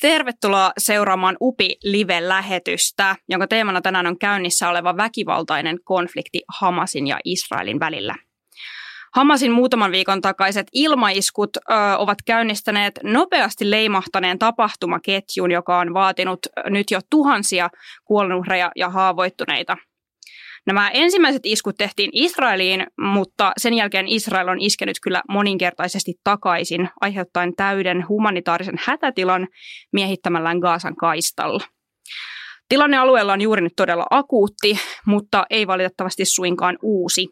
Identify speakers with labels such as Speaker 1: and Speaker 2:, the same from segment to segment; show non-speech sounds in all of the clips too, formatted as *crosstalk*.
Speaker 1: Tervetuloa seuraamaan UPI Live-lähetystä, jonka teemana tänään on käynnissä oleva väkivaltainen konflikti Hamasin ja Israelin välillä. Hamasin muutaman viikon takaiset ilmaiskut ö, ovat käynnistäneet nopeasti leimahtaneen tapahtumaketjun, joka on vaatinut nyt jo tuhansia kuolonuhreja ja haavoittuneita – Nämä ensimmäiset iskut tehtiin Israeliin, mutta sen jälkeen Israel on iskenyt kyllä moninkertaisesti takaisin, aiheuttaen täyden humanitaarisen hätätilan miehittämällään Gaasan kaistalla. Tilanne alueella on juuri nyt todella akuutti, mutta ei valitettavasti suinkaan uusi.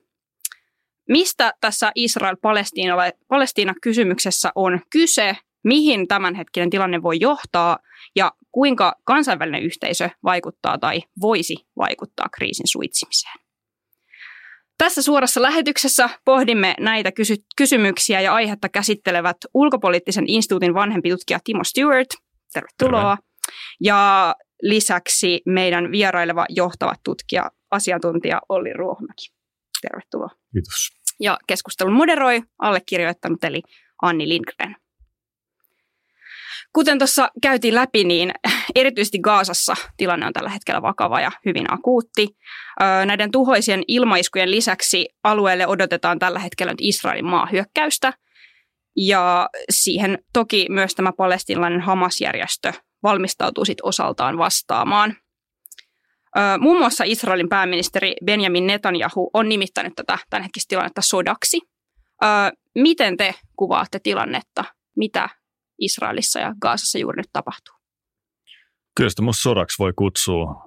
Speaker 1: Mistä tässä Israel-Palestiina-kysymyksessä on kyse, mihin tämänhetkinen tilanne voi johtaa ja kuinka kansainvälinen yhteisö vaikuttaa tai voisi vaikuttaa kriisin suitsimiseen. Tässä suorassa lähetyksessä pohdimme näitä kysy- kysymyksiä ja aihetta käsittelevät ulkopoliittisen instituutin vanhempi tutkija Timo Stewart. Tervetuloa. Terve. Ja lisäksi meidän vieraileva johtava tutkija, asiantuntija Olli Ruohomäki. Tervetuloa.
Speaker 2: Kiitos.
Speaker 1: Ja keskustelun moderoi allekirjoittanut eli Anni Lindgren. Kuten tuossa käytiin läpi, niin *laughs* erityisesti Gaasassa tilanne on tällä hetkellä vakava ja hyvin akuutti. Näiden tuhoisien ilmaiskujen lisäksi alueelle odotetaan tällä hetkellä nyt Israelin maahyökkäystä. Ja siihen toki myös tämä palestinalainen Hamas-järjestö valmistautuu sit osaltaan vastaamaan. Muun muassa Israelin pääministeri Benjamin Netanyahu on nimittänyt tätä tämänhetkistä tilannetta sodaksi. Miten te kuvaatte tilannetta? Mitä Israelissa ja Gaasassa juuri nyt tapahtuu?
Speaker 2: Kyllä sitä musta sodaksi voi kutsua.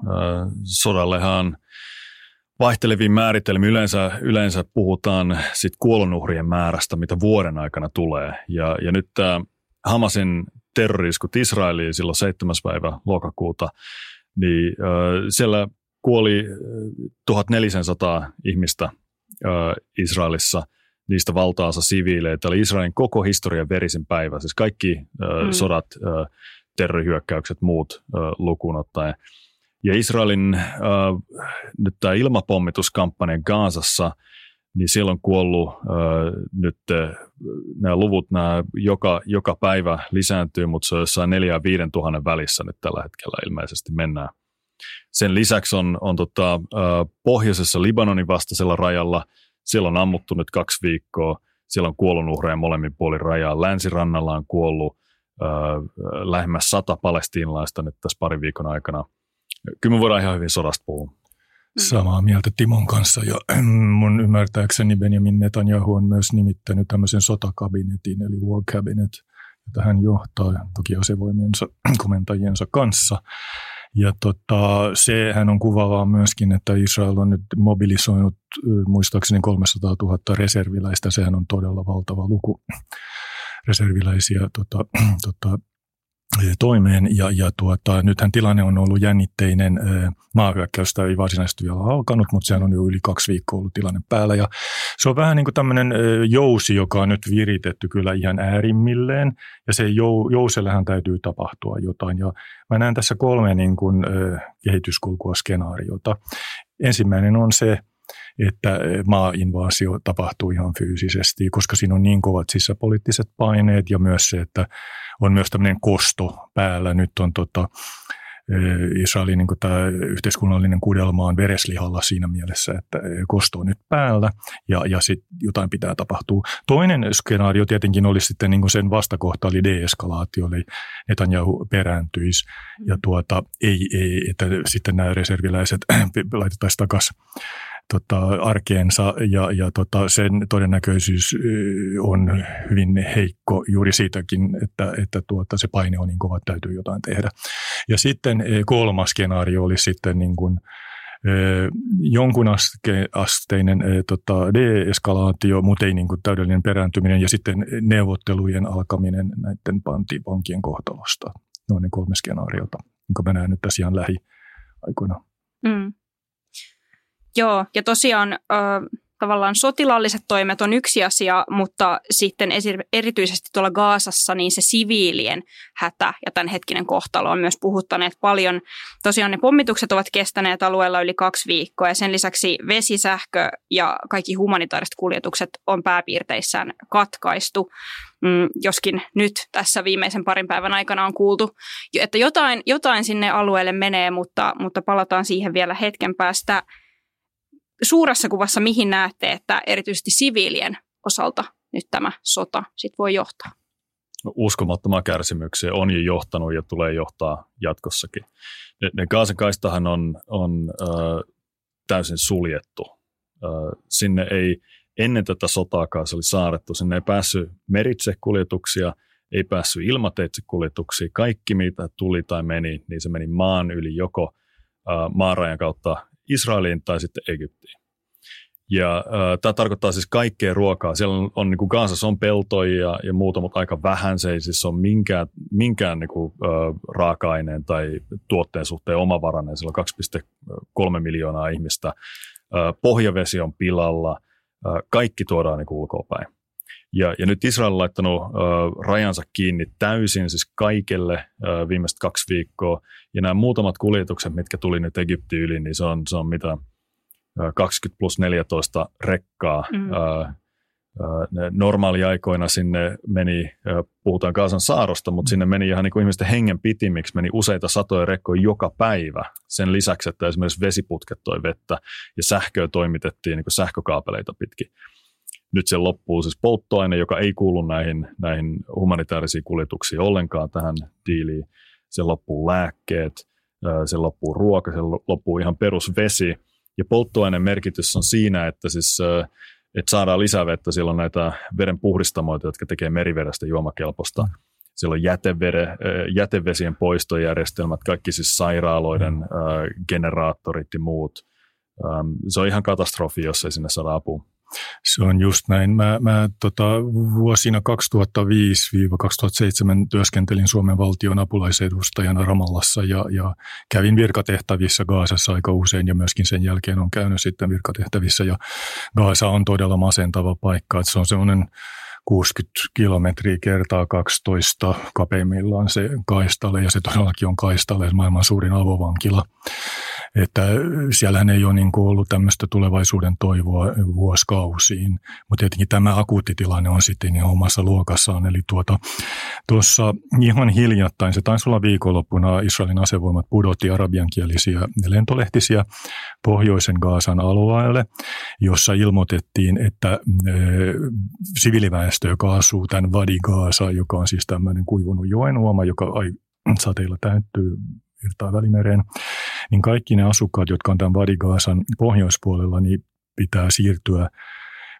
Speaker 2: Sodallehan vaihteleviin määritelmiin yleensä, yleensä puhutaan sit kuolonuhrien määrästä, mitä vuoden aikana tulee. Ja, ja nyt tämä Hamasin terroriskut Israeliin silloin 7. päivä lokakuuta, niin siellä kuoli 1400 ihmistä Israelissa – niistä valtaansa siviileitä. Eli Israelin koko historian verisin päivä, siis kaikki mm. sodat, terrorihyökkäykset, muut lukuun ottaen. Ja Israelin äh, nyt tämä ilmapomituskampanja Gaasassa, niin siellä on kuollut äh, nyt äh, nämä luvut, nämä joka, joka päivä lisääntyy, mutta se on jossain 4 ja 5 tuhannen välissä nyt tällä hetkellä ilmeisesti mennään. Sen lisäksi on, on tota, äh, pohjoisessa Libanonin vastaisella rajalla – siellä on ammuttu nyt kaksi viikkoa. Siellä on kuolonuhreja molemmin puolin rajaa. Länsirannalla on kuollut äh, lähemmäs sata palestiinalaista nyt tässä parin viikon aikana. Kyllä me voidaan ihan hyvin sodasta puhua. Mm.
Speaker 3: Samaa mieltä Timon kanssa ja mun ymmärtääkseni Benjamin Netanyahu on myös nimittänyt tämmöisen sotakabinetin eli War Cabinet, jota hän johtaa toki asevoimiensa *clears throat* komentajiensa kanssa. Ja tota, sehän on kuvaavaa myöskin, että Israel on nyt mobilisoinut muistaakseni 300 000 reserviläistä. Sehän on todella valtava luku reserviläisiä tota, *clears throat* tota, toimeen. Ja, ja tuota, nythän tilanne on ollut jännitteinen. Maahyökkäystä ei varsinaisesti vielä alkanut, mutta sehän on jo yli kaksi viikkoa ollut tilanne päällä. Ja se on vähän niin kuin tämmöinen jousi, joka on nyt viritetty kyllä ihan äärimmilleen. Ja se jou, jousellähän täytyy tapahtua jotain. Ja mä näen tässä kolme niin kuin, kehityskulkua skenaariota. Ensimmäinen on se, että maainvaasio tapahtuu ihan fyysisesti, koska siinä on niin kovat sisäpoliittiset paineet ja myös se, että on myös tämmöinen kosto päällä. Nyt on tota, Israelin niin tämä yhteiskunnallinen kudelma on vereslihalla siinä mielessä, että kosto on nyt päällä ja, ja sitten jotain pitää tapahtua. Toinen skenaario tietenkin oli sitten niin sen vastakohta oli deeskalaatio, eli Netanyahu perääntyisi ja tuota, ei, ei, että sitten nämä reserviläiset *clears throat* laitettaisiin takaisin tota, arkeensa ja, ja tota, sen todennäköisyys on hyvin heikko juuri siitäkin, että, että tuota, se paine on niin kova, että täytyy jotain tehdä. Ja sitten kolmas skenaario oli sitten niin kuin, jonkun asteinen tota, deeskalaatio, mutta ei niin kuin täydellinen perääntyminen ja sitten neuvottelujen alkaminen näiden pankien kohtalosta. Ne on ne kolme skenaariota, jonka mä näen nyt tässä ihan lähiaikoina. Mm.
Speaker 1: Joo, ja tosiaan tavallaan sotilaalliset toimet on yksi asia, mutta sitten erityisesti tuolla Gaasassa niin se siviilien hätä ja tämänhetkinen kohtalo on myös puhuttaneet paljon. Tosiaan ne pommitukset ovat kestäneet alueella yli kaksi viikkoa ja sen lisäksi vesi, sähkö ja kaikki humanitaariset kuljetukset on pääpiirteissään katkaistu. Mm, joskin nyt tässä viimeisen parin päivän aikana on kuultu, että jotain, jotain sinne alueelle menee, mutta, mutta palataan siihen vielä hetken päästä suuressa kuvassa, mihin näette, että erityisesti siviilien osalta nyt tämä sota sit voi johtaa?
Speaker 2: No, uskomattomaa kärsimyksiä on jo johtanut ja tulee johtaa jatkossakin. Ne, ne Gaasan on, on äh, täysin suljettu. Äh, sinne ei ennen tätä sotaakaan se oli saarettu. Sinne ei päässyt meritse kuljetuksia, ei päässyt ilmateitse kuljetuksia. Kaikki, mitä tuli tai meni, niin se meni maan yli joko maarajan kautta Israeliin tai sitten Egyptiin. Ja äh, tämä tarkoittaa siis kaikkea ruokaa. Siellä on, on niin kuin Gaasassa on peltoja ja, ja muuta, mutta aika vähän se ei siis ole minkään, minkään niin kuin, äh, raaka-aineen tai tuotteen suhteen omavarainen. Siellä on 2,3 miljoonaa ihmistä. Äh, pohjavesi on pilalla. Äh, kaikki tuodaan niin ulkoapäin. Ja, ja nyt Israel on laittanut äh, rajansa kiinni täysin, siis kaikille äh, viimeiset kaksi viikkoa. Ja nämä muutamat kuljetukset, mitkä tuli nyt Egyptiin yli, niin se on, se on mitä 20 plus 14 rekkaa. Mm. Äh, normaaliaikoina sinne meni, puhutaan Kaasan saarosta, mutta sinne meni ihan niin kuin ihmisten hengen pitimiksi, meni useita satoja rekkoja joka päivä. Sen lisäksi, että esimerkiksi vesiputket toi vettä ja sähköä toimitettiin niin kuin sähkökaapeleita pitkin nyt se loppuu siis polttoaine, joka ei kuulu näihin, näihin humanitaarisiin kuljetuksiin ollenkaan tähän diiliin. Se loppuu lääkkeet, se loppuu ruoka, se loppuu ihan perusvesi. Ja polttoaineen merkitys on siinä, että siis että saadaan lisävettä. Siellä on näitä veden puhdistamoita, jotka tekee merivedestä juomakelpoista. Siellä on jätevere, jätevesien poistojärjestelmät, kaikki siis sairaaloiden mm. generaattorit ja muut. Se on ihan katastrofi, jos ei sinne saada apua.
Speaker 3: Se on just näin. Mä, mä tota, vuosina 2005-2007 työskentelin Suomen valtion apulaisedustajana Ramallassa ja, ja kävin virkatehtävissä Gaasassa aika usein ja myöskin sen jälkeen on käynyt sitten virkatehtävissä ja Gaasa on todella masentava paikka. Että se on semmoinen 60 kilometriä kertaa 12 kapeimmillaan se kaistalle ja se todellakin on kaistalle maailman suurin avovankila. Että siellähän ei ole niin kuin ollut tämmöistä tulevaisuuden toivoa vuosikausiin, mutta tietenkin tämä akuutti tilanne on sitten niin omassa luokassaan. Eli tuota, tuossa ihan hiljattain, se taisi olla viikonloppuna, Israelin asevoimat pudotti arabiankielisiä lentolehtisiä pohjoisen Gaasan alueelle, jossa ilmoitettiin, että e, siviiliväestö, joka asuu tämän Vadi Gaasa, joka on siis tämmöinen kuivunut joen uoma, joka sateilla täyttyy virtaa välimereen, niin kaikki ne asukkaat, jotka on tämän Vadigaasan pohjoispuolella, niin pitää siirtyä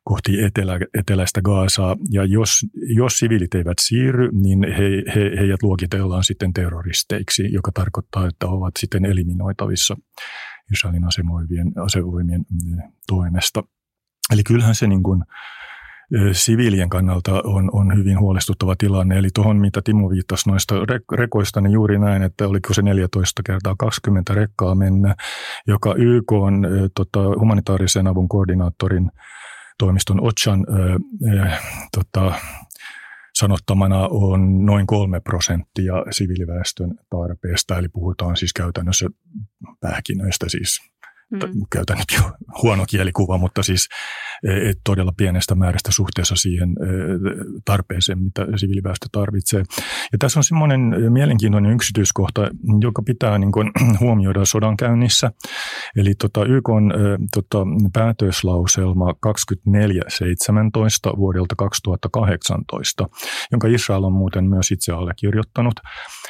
Speaker 3: kohti etelä, eteläistä Gaasaa. Ja jos, jos siviilit eivät siirry, niin he, he, heidät luokitellaan sitten terroristeiksi, joka tarkoittaa, että ovat sitten eliminoitavissa Israelin asevoimien, asevoimien eh, toimesta. Eli kyllähän se niin kuin, siviilien kannalta on, on hyvin huolestuttava tilanne. Eli tuohon, mitä Timo viittasi noista rekoista, niin juuri näin, että oliko se 14 kertaa 20 rekkaa mennä, joka YK on tota, humanitaarisen avun koordinaattorin toimiston Ochan äh, tota, sanottamana on noin kolme prosenttia siviiliväestön tarpeesta, eli puhutaan siis käytännössä pähkinöistä, siis mm. käytän nyt jo huono kielikuva, mutta siis e, et todella pienestä määrästä suhteessa siihen e, tarpeeseen, mitä siviiliväestö tarvitsee. Ja tässä on semmoinen mielenkiintoinen yksityiskohta, joka pitää niin kuin *clears throat* huomioida sodan käynnissä. Eli tota, YK on e, tota, päätöslauselma 2417 vuodelta 2018, jonka Israel on muuten myös itse allekirjoittanut,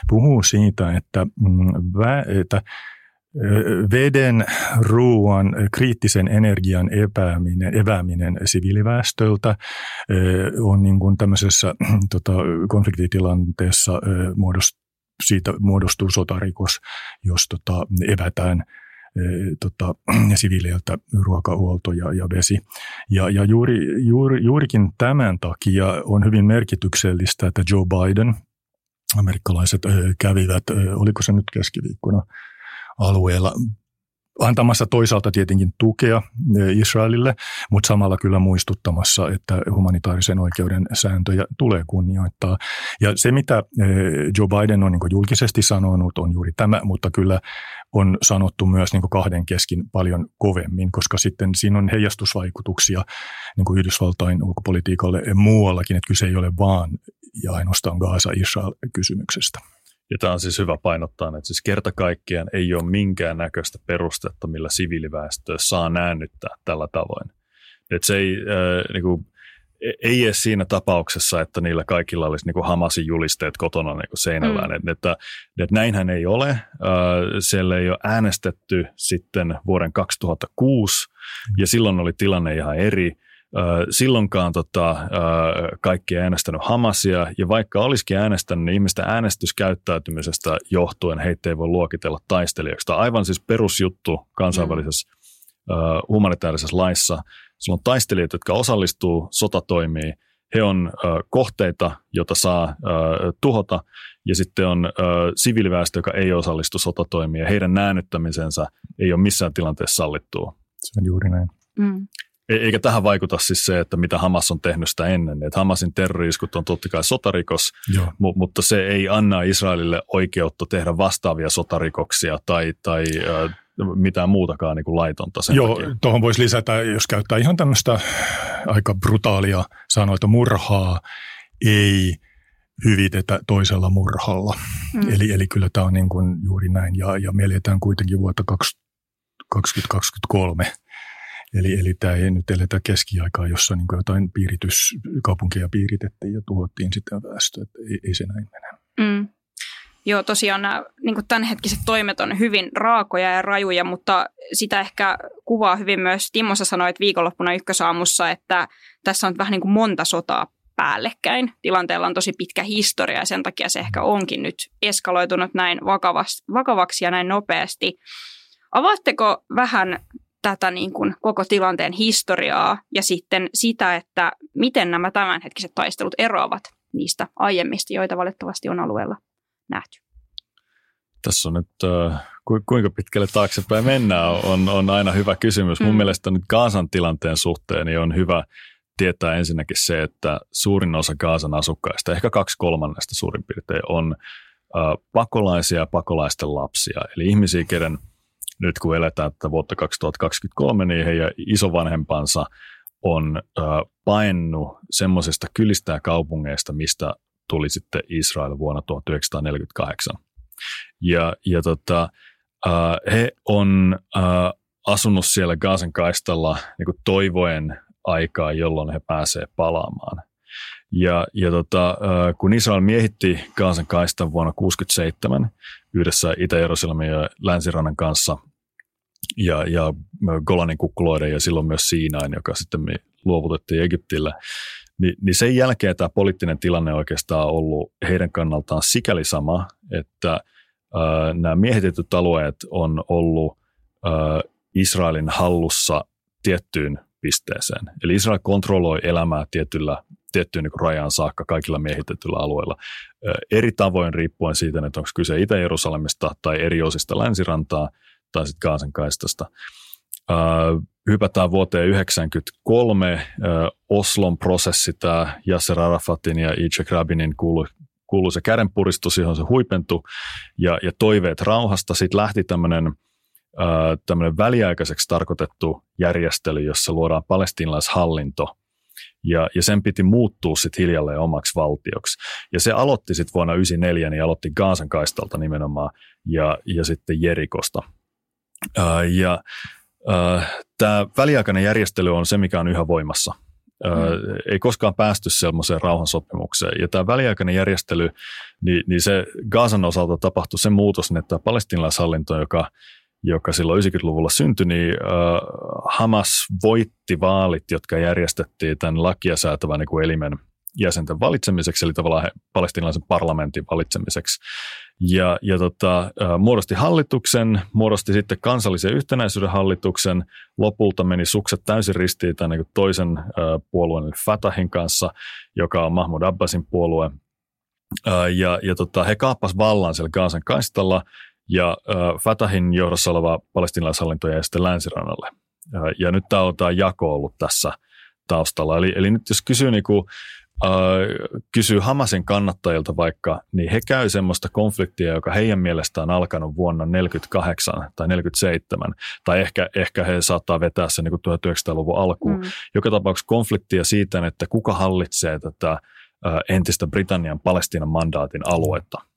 Speaker 3: puhuu siitä, että, mm, että veden, ruoan, kriittisen energian epääminen, evääminen siviiliväestöltä on niin kuin tämmöisessä *clears throat* tota, konfliktitilanteessa muodost, siitä muodostuu sotarikos, jos tota, evätään tota, *clears throat* siviileiltä ruokahuolto ja, ja vesi. Ja, ja juuri, juuri, juurikin tämän takia on hyvin merkityksellistä, että Joe Biden, amerikkalaiset kävivät, oliko se nyt keskiviikkona, alueella antamassa toisaalta tietenkin tukea Israelille, mutta samalla kyllä muistuttamassa, että humanitaarisen oikeuden sääntöjä tulee kunnioittaa. Ja se, mitä Joe Biden on niin julkisesti sanonut, on juuri tämä, mutta kyllä on sanottu myös niin kahden keskin paljon kovemmin, koska sitten siinä on heijastusvaikutuksia niin Yhdysvaltain ulkopolitiikalle muuallakin, että kyse ei ole vaan ja ainoastaan Gaasa-Israel-kysymyksestä.
Speaker 2: Ja tämä on siis hyvä painottaa, että siis kerta kaikkiaan ei ole minkään näköistä perustetta, millä siviiliväestöä saa näännyttää tällä tavoin. Että se ei, äh, niin kuin, e-, ei edes siinä tapauksessa, että niillä kaikilla olisi niin kuin Hamasin julisteet kotona niin kuin seinällään. Mm. Että, että, että näinhän ei ole. Äh, siellä ei ole äänestetty sitten vuoden 2006 ja silloin oli tilanne ihan eri – silloinkaan tota, kaikki ei äänestänyt Hamasia, ja vaikka olisikin äänestänyt, niin ihmisten äänestyskäyttäytymisestä johtuen heitä ei voi luokitella taistelijaksi. Tämä on aivan siis perusjuttu kansainvälisessä mm. humanitaarisessa laissa. Sulla on taistelijat, jotka osallistuu sotatoimiin, he on kohteita, joita saa tuhota, ja sitten on siviiliväestö, joka ei osallistu sotatoimiin, ja heidän näännyttämisensä ei ole missään tilanteessa sallittua.
Speaker 3: Se on juuri näin.
Speaker 2: Mm. E-, eikä tähän vaikuta siis se, että mitä Hamas on tehnyt sitä ennen. Että Hamasin terroriiskut on totta kai sotarikos, mu- mutta se ei anna Israelille oikeutta tehdä vastaavia sotarikoksia tai, tai äh, mitään muutakaan niin kuin laitonta sen
Speaker 3: Joo, tuohon voisi lisätä, jos käyttää ihan tämmöistä aika brutaalia sanoa, että murhaa ei hyvitetä toisella murhalla. Mm. Eli, eli kyllä tämä on niin kuin juuri näin. Ja, ja me eletään kuitenkin vuotta 2023 Eli, eli tämä ei nyt eletä keskiaikaa, jossa niin jotain piirityskaupunkeja piiritettiin ja tuhottiin sitten väestö. Että ei, ei se näin mene. Mm.
Speaker 1: Joo, tosiaan nämä niin tämänhetkiset toimet on hyvin raakoja ja rajuja, mutta sitä ehkä kuvaa hyvin myös, Timo sä sanoit viikonloppuna ykkösaamussa, että tässä on vähän niin kuin monta sotaa päällekkäin. Tilanteella on tosi pitkä historia ja sen takia se ehkä onkin nyt eskaloitunut näin vakavaksi ja näin nopeasti. Avaatteko vähän tätä niin kuin koko tilanteen historiaa ja sitten sitä, että miten nämä tämänhetkiset taistelut eroavat niistä aiemmista, joita valitettavasti on alueella nähty.
Speaker 2: Tässä on nyt, äh, kuinka pitkälle taaksepäin mennään, on, on aina hyvä kysymys. Mun mm. mielestä nyt Gaasan tilanteen suhteen niin on hyvä tietää ensinnäkin se, että suurin osa Gaasan asukkaista, ehkä kaksi kolmannesta suurin piirtein, on äh, pakolaisia ja pakolaisten lapsia. Eli ihmisiä, kenen – nyt kun eletään tätä vuotta 2023, niin heidän isovanhempansa on äh, paennut semmoisista kylistä ja kaupungeista, mistä tuli sitten Israel vuonna 1948. Ja, ja tota, he on asunut siellä Gaasan kaistalla niin toivoen aikaa, jolloin he pääsevät palaamaan. Ja, ja tota, kun Israel miehitti Gaasan kaistan vuonna 1967 yhdessä Itä-Jerusalemin ja Länsirannan kanssa ja, ja Golanin kukkuloiden ja silloin myös Siinain, joka sitten me luovutettiin Egyptille, niin, niin sen jälkeen tämä poliittinen tilanne oikeastaan on ollut heidän kannaltaan sikäli sama, että äh, nämä miehitetyt alueet on ollut äh, Israelin hallussa tiettyyn pisteeseen. Eli Israel kontrolloi elämää tietyllä, tiettyyn niin rajan saakka kaikilla miehitetyillä alueilla. Eri tavoin riippuen siitä, että onko kyse Itä-Jerusalemista tai eri osista länsirantaa, tai sitten Kaasan kaistasta. Hypätään vuoteen 1993. Uh, Oslon prosessi, tämä Yasser Arafatin ja Yitzhak Rabinin kuulu, kuulu se kädenpuristus, johon se huipentui, ja, ja toiveet rauhasta. Sitten lähti tämmöinen tämmöinen väliaikaiseksi tarkoitettu järjestely, jossa luodaan palestinalaishallinto, ja, ja sen piti muuttua sitten hiljalleen omaksi valtioksi. Ja se aloitti sitten vuonna 1994, niin aloitti Gaasan kaistalta nimenomaan ja, ja sitten Jerikosta. Ja tämä väliaikainen järjestely on se, mikä on yhä voimassa. Mm. Ei koskaan päästy sellaiseen rauhansopimukseen. Ja tämä väliaikainen järjestely, niin, niin se Gaasan osalta tapahtui se muutos, että palestinalaishallinto, joka, joka silloin 90-luvulla syntyi, niin Hamas voitti vaalit, jotka järjestettiin tämän lakia säätävän niin elimen jäsenten valitsemiseksi, eli tavallaan palestinalaisen parlamentin valitsemiseksi. Ja, ja tota, muodosti hallituksen, muodosti sitten kansallisen yhtenäisyyden hallituksen, lopulta meni sukset täysin ristiin tämän niin toisen puolueen Fatahin kanssa, joka on Mahmoud Abbasin puolue. Ja, ja tota, he kaappas vallan siellä Gaasan kaistalla, ja äh, Fatahin johdossa oleva palestinalaishallinto jäi sitten länsirannalle. Ja, ja nyt tämä on tämä jako ollut tässä taustalla. Eli, eli nyt jos kysyy niin kuin, äh, kysyy Hamasin kannattajilta vaikka, niin he käy semmoista konfliktia, joka heidän mielestään on alkanut vuonna 48 tai 47, tai ehkä, ehkä he saattaa vetää sen niin 1900-luvun alkuun. Mm. Joka tapauksessa konfliktia siitä, että kuka hallitsee tätä äh, entistä Britannian Palestiinan mandaatin aluetta.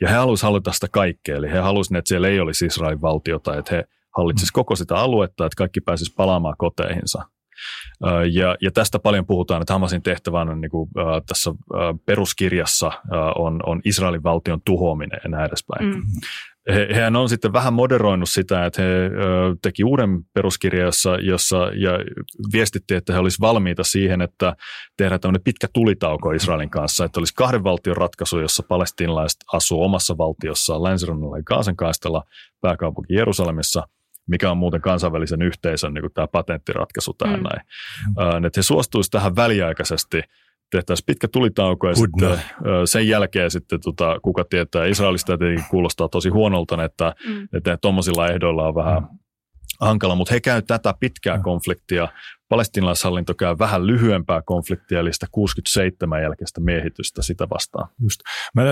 Speaker 2: Ja he halusivat hallita sitä kaikkea, eli he halusivat, että siellä ei olisi Israelin valtiota, että he hallitsisivat koko sitä aluetta, että kaikki pääsisivät palaamaan koteihinsa. Ja, ja tästä paljon puhutaan, että Hamasin tehtävä on niin kuin, äh, tässä äh, peruskirjassa äh, on, on Israelin valtion tuhoaminen ja näin edespäin. Mm. He, hehän on sitten vähän moderoinut sitä, että he ö, teki uuden peruskirjan, jossa, jossa ja viestitti, että he olisivat valmiita siihen, että tehdään tämmöinen pitkä tulitauko Israelin kanssa, että olisi kahden valtion ratkaisu, jossa palestiinalaiset asuu omassa valtiossaan länsirannalla ja Kaasan kaistella pääkaupunki Jerusalemissa – mikä on muuten kansainvälisen yhteisön niin tämä patenttiratkaisu tähän mm. näin. Uh, että he suostuisivat tähän väliaikaisesti, tehtäisiin pitkä tulitauko ja sitten, uh, sen jälkeen sitten tota, kuka tietää, Israelista tietenkin kuulostaa tosi huonolta, että, mm. että tuommoisilla ehdoilla on vähän mm hankala, mutta he käyvät tätä pitkää mm. konfliktia. Palestinalaishallinto käy vähän lyhyempää konfliktia, eli sitä 67 jälkeistä miehitystä sitä vastaan.
Speaker 3: Just. Mä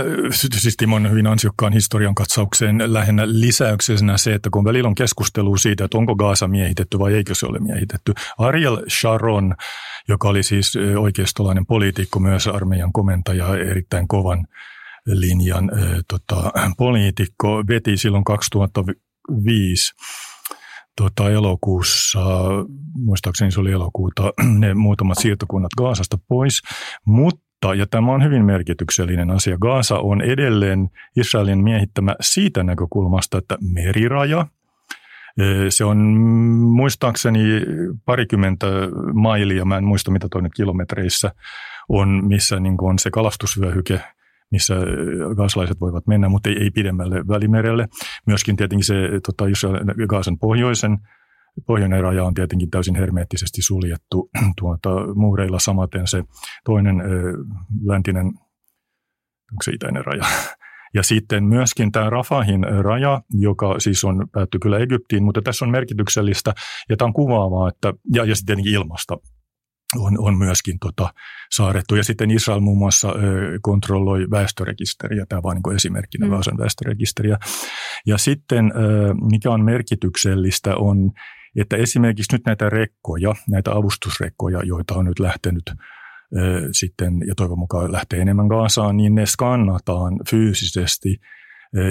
Speaker 3: siis Timon hyvin ansiokkaan historian katsaukseen lähinnä lisäyksenä se, että kun välillä on keskustelu siitä, että onko Gaasa miehitetty vai eikö se ole miehitetty. Ariel Sharon, joka oli siis oikeistolainen poliitikko, myös armeijan komentaja, erittäin kovan linjan äh, tota, poliitikko, veti silloin 2005 tuota, elokuussa, muistaakseni se oli elokuuta, *clears throat* ne muutamat siirtokunnat Gaasasta pois, mutta ja tämä on hyvin merkityksellinen asia. Gaasa on edelleen Israelin miehittämä siitä näkökulmasta, että meriraja, se on muistaakseni parikymmentä mailia, mä en muista mitä tuonne kilometreissä on, missä niin on se kalastusvyöhyke missä gaasalaiset voivat mennä, mutta ei, ei pidemmälle välimerelle. Myöskin tietenkin se tota, Gaasan pohjoisen pohjoinen raja on tietenkin täysin hermeettisesti suljettu *clears throat* tuota, muureilla samaten se toinen ö, läntinen, onko se itäinen raja, *laughs* ja sitten myöskin tämä Rafahin raja, joka siis on päätty kyllä Egyptiin, mutta tässä on merkityksellistä ja tämä on kuvaavaa, että, ja, ja sitten ilmasta on, on myöskin tota, saarettu. Ja sitten Israel muun muassa ö, kontrolloi väestörekisteriä, tämä vain niin esimerkkinä mm. Vaasan väestörekisteriä. Ja sitten ö, mikä on merkityksellistä on, että esimerkiksi nyt näitä rekkoja, näitä avustusrekkoja, joita on nyt lähtenyt ö, sitten, ja toivon mukaan lähtee enemmän Gaasaan, niin ne skannataan fyysisesti –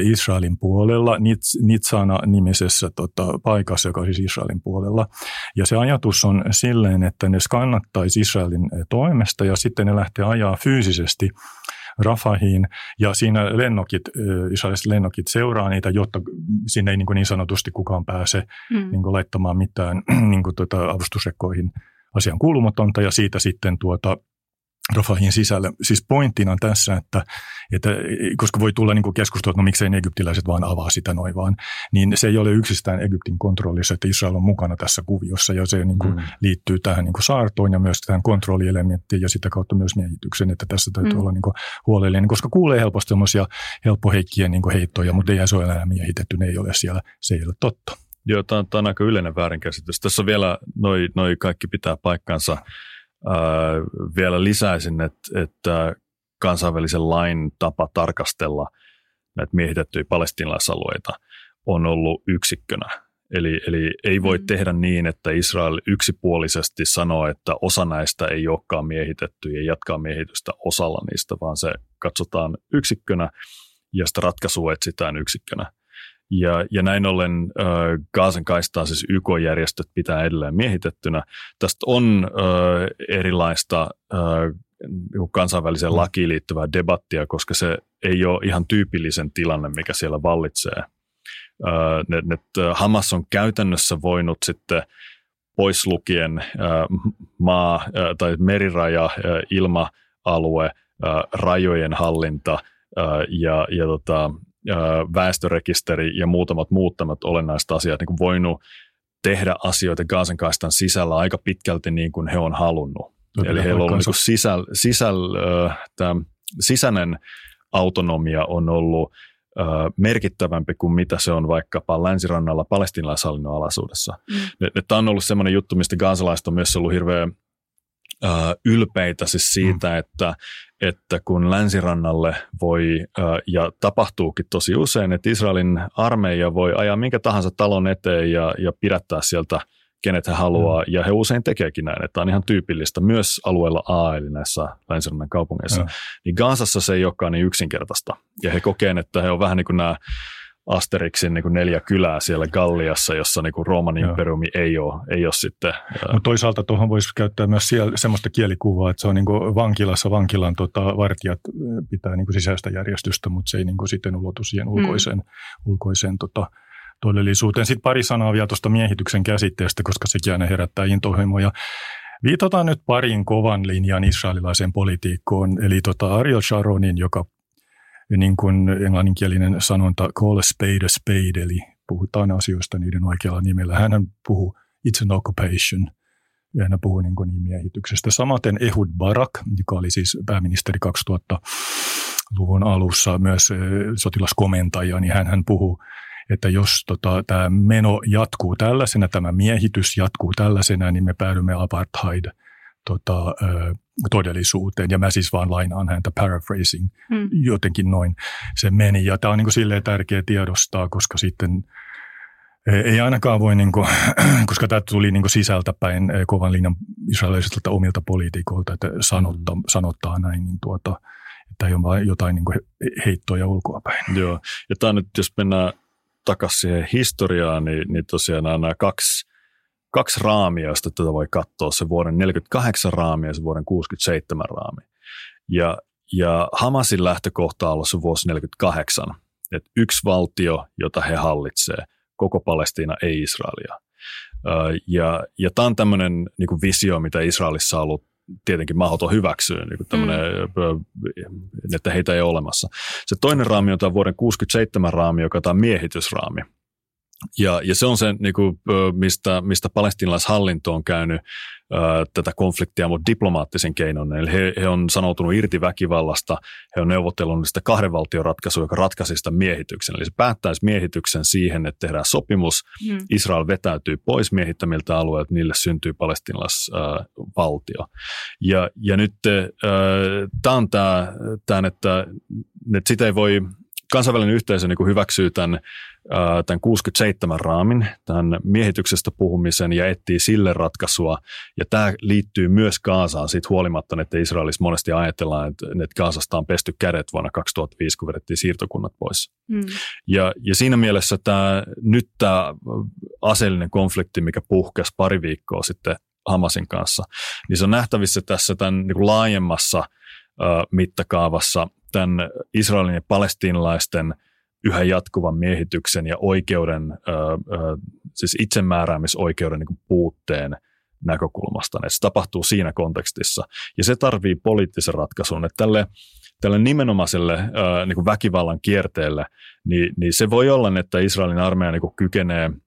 Speaker 3: Israelin puolella, Nitsana nimisessä tota, paikassa, joka on siis Israelin puolella. Ja se ajatus on silleen, että ne skannattaisi Israelin toimesta ja sitten ne lähtee ajaa fyysisesti Rafahiin ja siinä lennokit, israeliset lennokit seuraa niitä, jotta sinne ei niin, niin sanotusti kukaan pääse mm. niin laittamaan mitään *clears throat* niin kuin, tuota, avustusrekkoihin asian kuulumatonta ja siitä sitten tuota, Rafahin sisällä. Siis pointtina on tässä, että, että koska voi tulla niin keskustelua, että no miksei ne egyptiläiset vaan avaa sitä noin vaan, niin se ei ole yksistään Egyptin kontrollissa, että Israel on mukana tässä kuviossa ja se niin kuin mm. liittyy tähän niin kuin saartoon ja myös tähän kontrollielementtiin ja sitä kautta myös miehitykseen, että tässä täytyy mm. olla niin kuin huolellinen, koska kuulee helposti sellaisia helppoheikkiä niin heittoja, mutta ei se ole enää miehitetty, ne ei ole siellä, se ei ole totta.
Speaker 2: Joo, tämä on, tämä on aika yleinen väärinkäsitys. Tässä on vielä, noi, noi kaikki pitää paikkansa vielä lisäisin, että, että kansainvälisen lain tapa tarkastella näitä miehitettyjä palestinalaisalueita on ollut yksikkönä. Eli, eli ei voi mm. tehdä niin, että Israel yksipuolisesti sanoo, että osa näistä ei olekaan miehitetty ja jatkaa miehitystä osalla niistä, vaan se katsotaan yksikkönä ja sitä ratkaisua etsitään yksikkönä. Ja, ja näin ollen äh, Gaasan kaistaa siis YK-järjestöt pitää edelleen miehitettynä. Tästä on äh, erilaista äh, kansainväliseen mm. lakiin liittyvää debattia, koska se ei ole ihan tyypillisen tilanne, mikä siellä vallitsee. Äh, ne, ne, Hamas on käytännössä voinut sitten pois lukien äh, maa- äh, tai meriraja, äh, ilma-alue, äh, rajojen hallinta ja, ja tota, väestörekisteri ja muutamat muutamat olennaiset asiat niin kuin voinut tehdä asioita Gaasan kaistan sisällä aika pitkälti niin kuin he on halunnut. Toki Eli heillä on niin sisäl, sisäl, tämä sisäinen autonomia on ollut merkittävämpi kuin mitä se on vaikkapa länsirannalla palestinalaishallinnon alaisuudessa. Mm. Tämä on ollut sellainen juttu, mistä gaasalaiset on myös ollut hirveän ylpeitä siis siitä, mm. että, että kun länsirannalle voi, ja tapahtuukin tosi usein, että Israelin armeija voi ajaa minkä tahansa talon eteen ja, ja pidättää sieltä – kenet he haluaa, mm. ja he usein tekeekin näin, että on ihan tyypillistä myös alueella A, eli näissä länsirannan kaupungeissa. Mm. Niin Gansassa se ei olekaan niin yksinkertaista, ja he kokee, että he on vähän niin kuin nämä Asterixin niin kuin neljä kylää siellä Galliassa, jossa niin kuin Rooman imperiumi ei ole, ei ole sitten.
Speaker 3: Mutta toisaalta tuohon voisi käyttää myös siellä semmoista kielikuvaa, että se on niin kuin vankilassa vankilan tota, vartijat pitää niin kuin sisäistä järjestystä, mutta se ei niin kuin sitten ulotu siihen ulkoiseen, mm. ulkoiseen tota, todellisuuteen. Sitten pari sanaa vielä tuosta miehityksen käsitteestä, koska sekin aina herättää intohimoja. Viitataan nyt parin kovan linjan israelilaiseen politiikkoon, eli tota Ariel Sharonin, joka niin kuin englanninkielinen sanonta call a spade a spade, eli puhutaan asioista niiden oikealla nimellä. Hän puhuu it's an occupation, ja hän puhuu niin kuin miehityksestä. Samaten Ehud Barak, joka oli siis pääministeri 2000-luvun alussa, myös eh, sotilaskomentaja, niin hän, hän puhuu että jos tota, tämä meno jatkuu tällaisena, tämä miehitys jatkuu tällaisena, niin me päädymme apartheid tota, ö, todellisuuteen. Ja mä siis vaan lainaan häntä paraphrasing, hmm. jotenkin noin se meni. Ja tämä on niin silleen tärkeä tiedostaa, koska sitten e, ei ainakaan voi, niin kuin, *clears throat* koska tämä tuli niin sisältäpäin e, kovan linjan israelilaisilta omilta poliitikoilta, että sanotta, hmm. sanottaa näin, niin tuota, että ei ole vain jotain niin heittoja ulkoapäin.
Speaker 2: Joo, ja tämä nyt, jos mennään takaisin siihen historiaan, niin, niin tosiaan nämä kaksi, kaksi raamia, joista tätä voi katsoa, se vuoden 48 raami ja se vuoden 67 raami. Ja, ja Hamasin lähtökohta on ollut se vuosi 48, että yksi valtio, jota he hallitsee, koko Palestiina, ei Israelia. Ja, ja tämä on tämmöinen niin visio, mitä Israelissa on ollut tietenkin mahdoton hyväksyä, niin kuin mm. että heitä ei ole olemassa. Se toinen raami on tämä vuoden 67 raami, joka on tämä miehitysraami. Ja, ja se on se, niin kuin, mistä, mistä palestinalaishallinto on käynyt tätä konfliktia, mutta diplomaattisen keinon. Eli he, he on sanoutunut irti väkivallasta, he on neuvotellut sitä kahden valtion ratkaisua, joka ratkaisi sitä miehityksen. Eli se päättäisi miehityksen siihen, että tehdään sopimus, hmm. Israel vetäytyy pois miehittämiltä alueilta, niille syntyy palestinalaisvaltio. Ja, ja nyt tämä on tämä, että, että sitä ei voi kansainvälinen yhteisö niin hyväksyy tämän, tämän 67 raamin, tämän miehityksestä puhumisen ja etsii sille ratkaisua. Ja tämä liittyy myös Kaasaan siitä huolimatta, että Israelissa monesti ajatellaan, että, että Kaasasta on pesty kädet vuonna 2005, kun vedettiin siirtokunnat pois. Mm. Ja, ja siinä mielessä tämä, nyt tämä aseellinen konflikti, mikä puhkesi pari viikkoa sitten Hamasin kanssa, niin se on nähtävissä tässä tämän niin kuin laajemmassa mittakaavassa tämän Israelin ja palestiinalaisten yhä jatkuvan miehityksen ja oikeuden, siis itsemääräämisoikeuden niin puutteen näkökulmasta. Se tapahtuu siinä kontekstissa. Ja se tarvii poliittisen ratkaisun. Että tälle, tälle nimenomaiselle niin väkivallan kierteelle, niin, niin se voi olla, että Israelin armeija niin kykenee –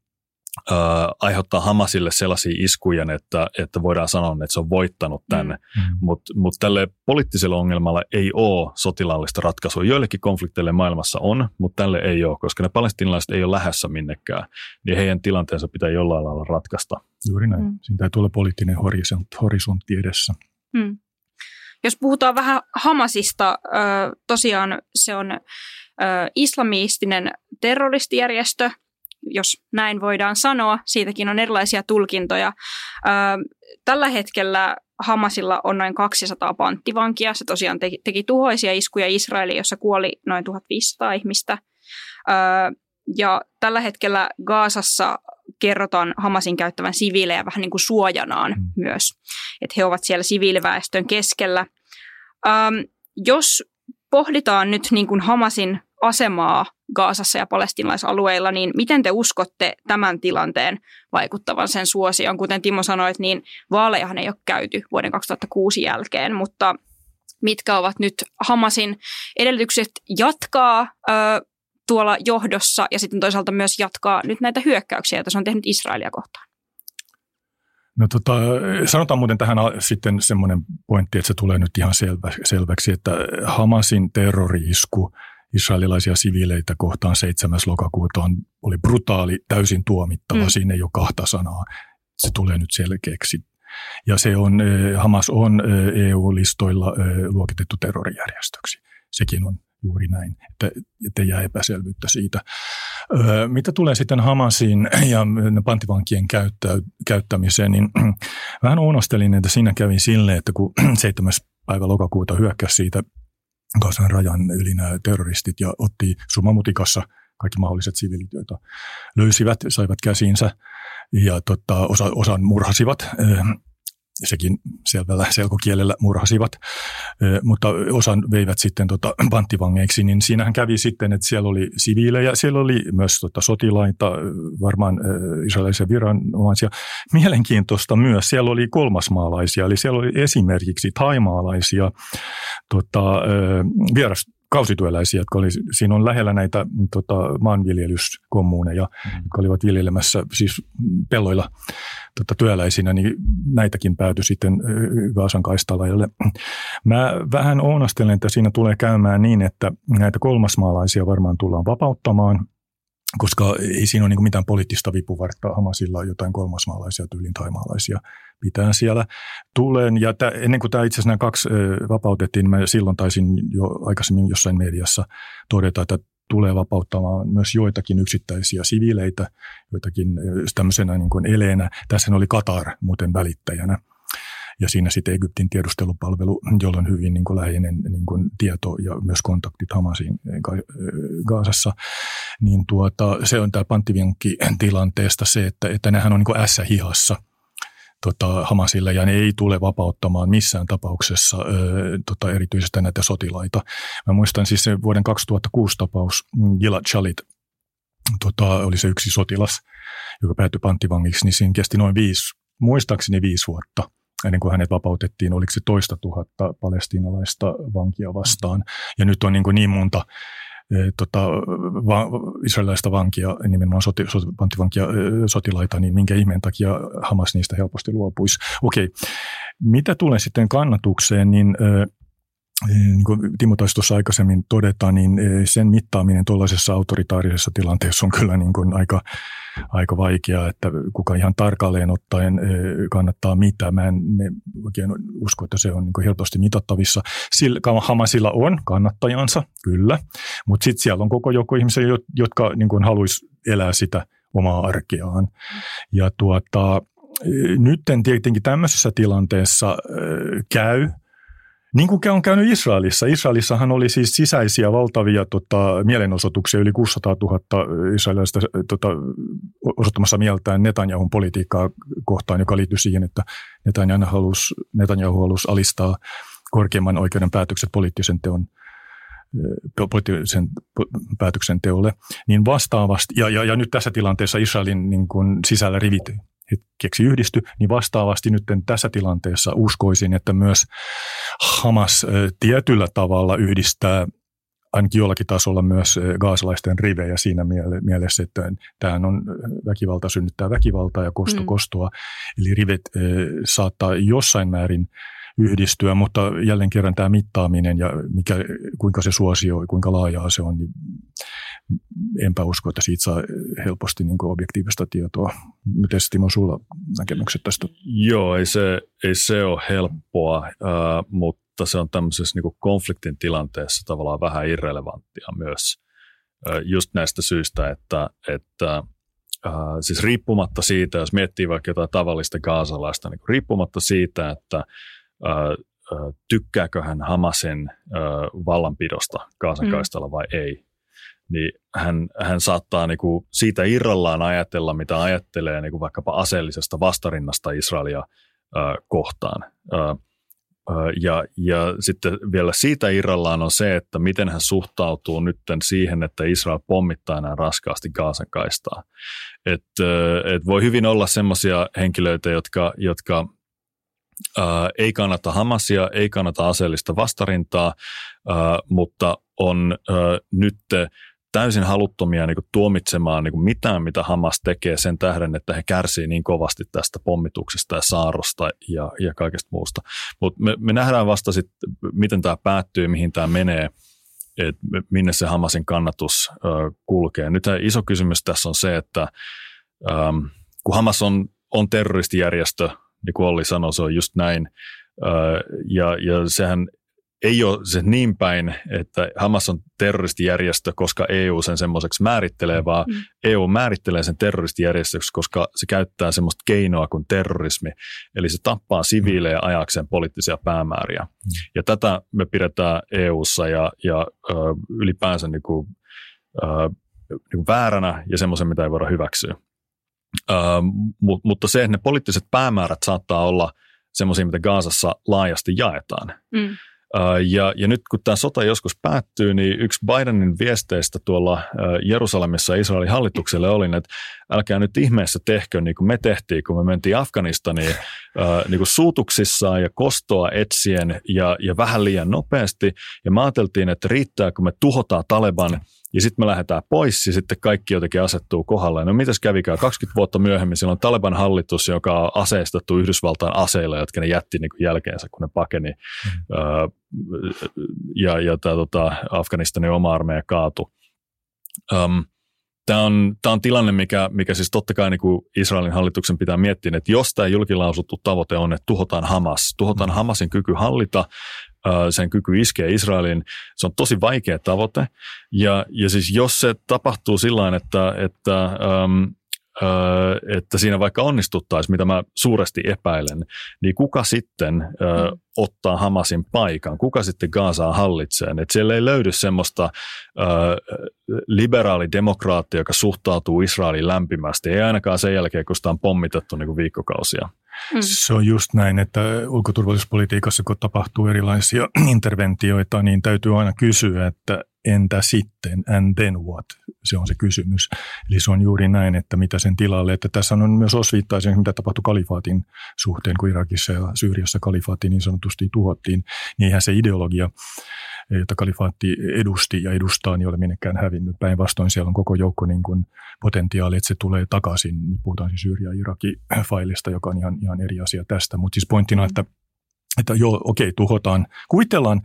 Speaker 2: äh, aiheuttaa Hamasille sellaisia iskuja, että, että voidaan sanoa, että se on voittanut tänne. Mm. Mutta mut tälle poliittiselle ongelmalle ei ole sotilaallista ratkaisua. Joillekin konflikteille maailmassa on, mutta tälle ei ole, koska ne palestinalaiset ei ole lähdössä minnekään. Niin heidän tilanteensa pitää jollain lailla ratkaista.
Speaker 3: Juuri näin. Mm. Siinä täytyy olla poliittinen horisontti edessä. Mm.
Speaker 1: Jos puhutaan vähän Hamasista, tosiaan se on islamistinen terroristijärjestö, jos näin voidaan sanoa. Siitäkin on erilaisia tulkintoja. Tällä hetkellä Hamasilla on noin 200 panttivankia. Se tosiaan teki, teki tuhoisia iskuja Israeliin, jossa kuoli noin 1500 ihmistä. Ja tällä hetkellä Gaasassa kerrotaan Hamasin käyttävän siviilejä vähän niin kuin suojanaan mm. myös. Että he ovat siellä siviiliväestön keskellä. jos pohditaan nyt niin kuin Hamasin asemaa Gaasassa ja palestinaisalueilla, niin miten te uskotte tämän tilanteen vaikuttavan sen suosioon? Kuten Timo sanoi, niin vaalejahan ei ole käyty vuoden 2006 jälkeen, mutta mitkä ovat nyt Hamasin edellytykset jatkaa ö, tuolla johdossa ja sitten toisaalta myös jatkaa nyt näitä hyökkäyksiä, joita se on tehnyt Israelia kohtaan?
Speaker 3: No tota, sanotaan muuten tähän sitten semmoinen pointti, että se tulee nyt ihan selvä, selväksi, että Hamasin terroriisku israelilaisia siviileitä kohtaan 7. lokakuuta on, oli brutaali, täysin tuomittava. Mm. Siinä ei ole kahta sanaa. Se tulee nyt selkeäksi. Ja se on, Hamas on EU-listoilla luokitettu terrorijärjestöksi. Sekin on juuri näin, että, että jää epäselvyyttä siitä. Öö, mitä tulee sitten Hamasiin ja panttivankien käyttä, käyttämiseen, niin *clears throat* vähän unostelin, että siinä kävi sille, että kun *clears throat* 7. päivä lokakuuta hyökkäsi siitä Gazan rajan yli nämä terroristit ja otti sumamutikassa kaikki mahdolliset siviilit, joita löysivät, saivat käsiinsä ja tota, osa, osan murhasivat sekin selvällä selkokielellä murhasivat, mutta osan veivät sitten tota *clears throat* panttivangeiksi, niin siinähän kävi sitten, että siellä oli siviilejä, siellä oli myös tota sotilaita, varmaan israelisia viranomaisia. Mielenkiintoista myös, siellä oli kolmasmaalaisia, eli siellä oli esimerkiksi taimaalaisia tota, vieras kausityöläisiä, jotka oli, siinä on lähellä näitä tota, maanviljelyskommuuneja, mm. jotka olivat viljelemässä siis pelloilla tota, työläisinä, niin näitäkin päätyi sitten Gaasan kaistalajalle. Mä vähän ounastelen, että siinä tulee käymään niin, että näitä kolmasmaalaisia varmaan tullaan vapauttamaan – koska ei siinä ole niin mitään poliittista vipuvartta Hamasilla jotain kolmasmaalaisia tyylin taimaalaisia pitää siellä. Tulen, ja tä, ennen kuin tämä itse asiassa nämä kaksi vapautettiin, niin mä silloin taisin jo aikaisemmin jossain mediassa todeta, että tulee vapauttamaan myös joitakin yksittäisiä siviileitä, joitakin tämmöisenä niin kuin eleenä. Tässä oli Katar muuten välittäjänä – ja siinä sitten Egyptin tiedustelupalvelu, jolla on hyvin niin kuin läheinen niin kuin tieto ja myös kontaktit Hamasin Gaasassa, niin tuota, se on tämä panttivinkki tilanteesta se, että, että nehän on niin kuin S-hihassa tota, Hamasille ja ne ei tule vapauttamaan missään tapauksessa ö, tota, erityisesti näitä sotilaita. Mä muistan siis se vuoden 2006 tapaus, Gilad Shalit, tota, oli se yksi sotilas, joka päättyi panttivangiksi, niin siinä kesti noin viisi, muistaakseni viisi vuotta – ennen kuin hänet vapautettiin, oliko se toista tuhatta palestiinalaista vankia vastaan. Ja nyt on niin, kuin niin monta e, tota, va, israelilaista vankia, nimenomaan soti, soti, panttivankia, e, sotilaita, niin minkä ihmeen takia Hamas niistä helposti luopuisi. Okei, mitä tulee sitten kannatukseen, niin e, niin kuin Timo taisi tuossa aikaisemmin todeta, niin sen mittaaminen tuollaisessa autoritaarisessa tilanteessa on kyllä niin kuin aika, aika vaikeaa, että kuka ihan tarkalleen ottaen kannattaa mitä. Mä en oikein usko, että se on niin kuin helposti mitattavissa. Sillä, Hamasilla on kannattajansa, kyllä, mutta sitten siellä on koko joukko ihmisiä, jotka niin kuin haluaisi elää sitä omaa arkeaan. Ja tuota, nyt tietenkin tämmöisessä tilanteessa käy – niin kuin on käynyt Israelissa. Israelissahan oli siis sisäisiä valtavia tota, mielenosoituksia, yli 600 000 israelilaista tota, osoittamassa mieltään Netanyahun politiikkaa kohtaan, joka liittyy siihen, että Netanyahu halusi, Netanyahu halusi alistaa korkeimman oikeuden päätökset poliittisen teon poliittisen päätöksenteolle, niin vastaavasti, ja, ja, ja nyt tässä tilanteessa Israelin niin kuin sisällä rivit hetkeksi yhdisty, niin vastaavasti nyt tässä tilanteessa uskoisin, että myös Hamas tietyllä tavalla yhdistää ainakin jollakin tasolla myös gaasalaisten rivejä siinä mielessä, että tämähän on väkivalta synnyttää väkivaltaa ja kosto mm. kostoa. Eli rivet saattaa jossain määrin yhdistyä, mutta jälleen kerran tämä mittaaminen ja mikä, kuinka se suosio, kuinka laajaa se on, niin enpä usko, että siitä saa helposti niin objektiivista tietoa. Miten Timo sulla näkemykset tästä?
Speaker 2: Joo, ei se, ei se ole helppoa, äh, mutta se on tämmöisessä niin konfliktin tilanteessa tavallaan vähän irrelevanttia myös äh, just näistä syistä, että, että äh, siis riippumatta siitä, jos miettii vaikka jotain tavallista kaasalaista, niin riippumatta siitä, että tykkääkö hän Hamasin vallanpidosta Kaasan mm. kaistalla vai ei, niin hän, hän saattaa niin kuin siitä irrallaan ajatella, mitä ajattelee niin kuin vaikkapa aseellisesta vastarinnasta Israelia kohtaan. ja, ja sitten vielä siitä irrallaan on se, että miten hän suhtautuu nyt siihen, että Israel pommittaa näin raskaasti Gaasan kaistaa. Et, et voi hyvin olla sellaisia henkilöitä, jotka, jotka ei kannata Hamasia, ei kannata aseellista vastarintaa, mutta on nyt täysin haluttomia niin kuin, tuomitsemaan niin kuin mitään, mitä Hamas tekee sen tähden, että he kärsii niin kovasti tästä pommituksesta ja saarosta ja, ja kaikesta muusta. Mutta me, me nähdään vasta sitten, miten tämä päättyy, mihin tämä menee. että minne se Hamasin kannatus kulkee. Nyt iso kysymys tässä on se, että kun Hamas on, on terroristijärjestö, niin kuin Olli sanoi, se on just näin, ja, ja sehän ei ole se niin päin, että Hamas on terroristijärjestö, koska EU sen semmoiseksi määrittelee, vaan mm. EU määrittelee sen terroristijärjestöksi, koska se käyttää semmoista keinoa kuin terrorismi. Eli se tappaa siviilejä mm. ajakseen poliittisia päämääriä. Mm. Ja tätä me pidetään EUssa ja, ja ö, ylipäänsä niin kuin, ö, niin kuin vääränä ja semmoisen, mitä ei voida hyväksyä. Ö, mu- mutta se, että ne poliittiset päämäärät saattaa olla semmoisia, mitä Gaasassa laajasti jaetaan. Mm ja, ja nyt kun tämä sota joskus päättyy, niin yksi Bidenin viesteistä tuolla Jerusalemissa Israelin hallitukselle oli, että älkää nyt ihmeessä tehkö niin kuin me tehtiin, kun me mentiin Afganistaniin niin kuin suutuksissa ja kostoa etsien ja, ja vähän liian nopeasti. Ja me ajateltiin, että riittää, kun me tuhotaan Taleban – ja sitten me lähdetään pois ja sitten kaikki jotenkin asettuu kohdalle. No mitäs kävikään? 20 vuotta myöhemmin siellä on Taliban hallitus, joka on aseistettu Yhdysvaltain aseilla, jotka ne jätti niin kuin jälkeensä, kun ne pakeni. Mm. Öö, ja ja tämä tota, Afganistanin oma armeija kaatu. Um, Tämä on, tämä on tilanne, mikä, mikä siis totta kai niin kuin Israelin hallituksen pitää miettiä, että jos tämä julkilausuttu tavoite on, että tuhotaan Hamas, tuhotaan. Hamasin kyky hallita, sen kyky iskeä Israelin, se on tosi vaikea tavoite. Ja, ja siis jos se tapahtuu sillä että, että että siinä vaikka onnistuttaisiin, mitä mä suuresti epäilen, niin kuka sitten mm. ottaa Hamasin paikan? Kuka sitten Gaasaa hallitsee? Että siellä ei löydy semmoista liberaalidemokraattia, joka suhtautuu Israeliin lämpimästi. Ei ainakaan sen jälkeen, kun sitä on pommitettu niin kuin viikkokausia.
Speaker 3: Mm. Se on just näin, että ulkoturvallisuuspolitiikassa, kun tapahtuu erilaisia *clears throat* interventioita, niin täytyy aina kysyä, että entä sitten, and then what? Se on se kysymys. Eli se on juuri näin, että mitä sen tilalle, että tässä on myös osviittaa mitä tapahtui kalifaatin suhteen, kun Irakissa ja Syyriassa kalifaatti niin sanotusti tuhottiin, niin eihän se ideologia, jota kalifaatti edusti ja edustaa, niin ole minnekään hävinnyt. Päinvastoin siellä on koko joukko niin kuin potentiaali, että se tulee takaisin. Nyt puhutaan siis Syyria ja Irakin failista, joka on ihan, ihan eri asia tästä. Mutta siis pointtina, että että joo, okei, tuhotaan. Kuvitellaan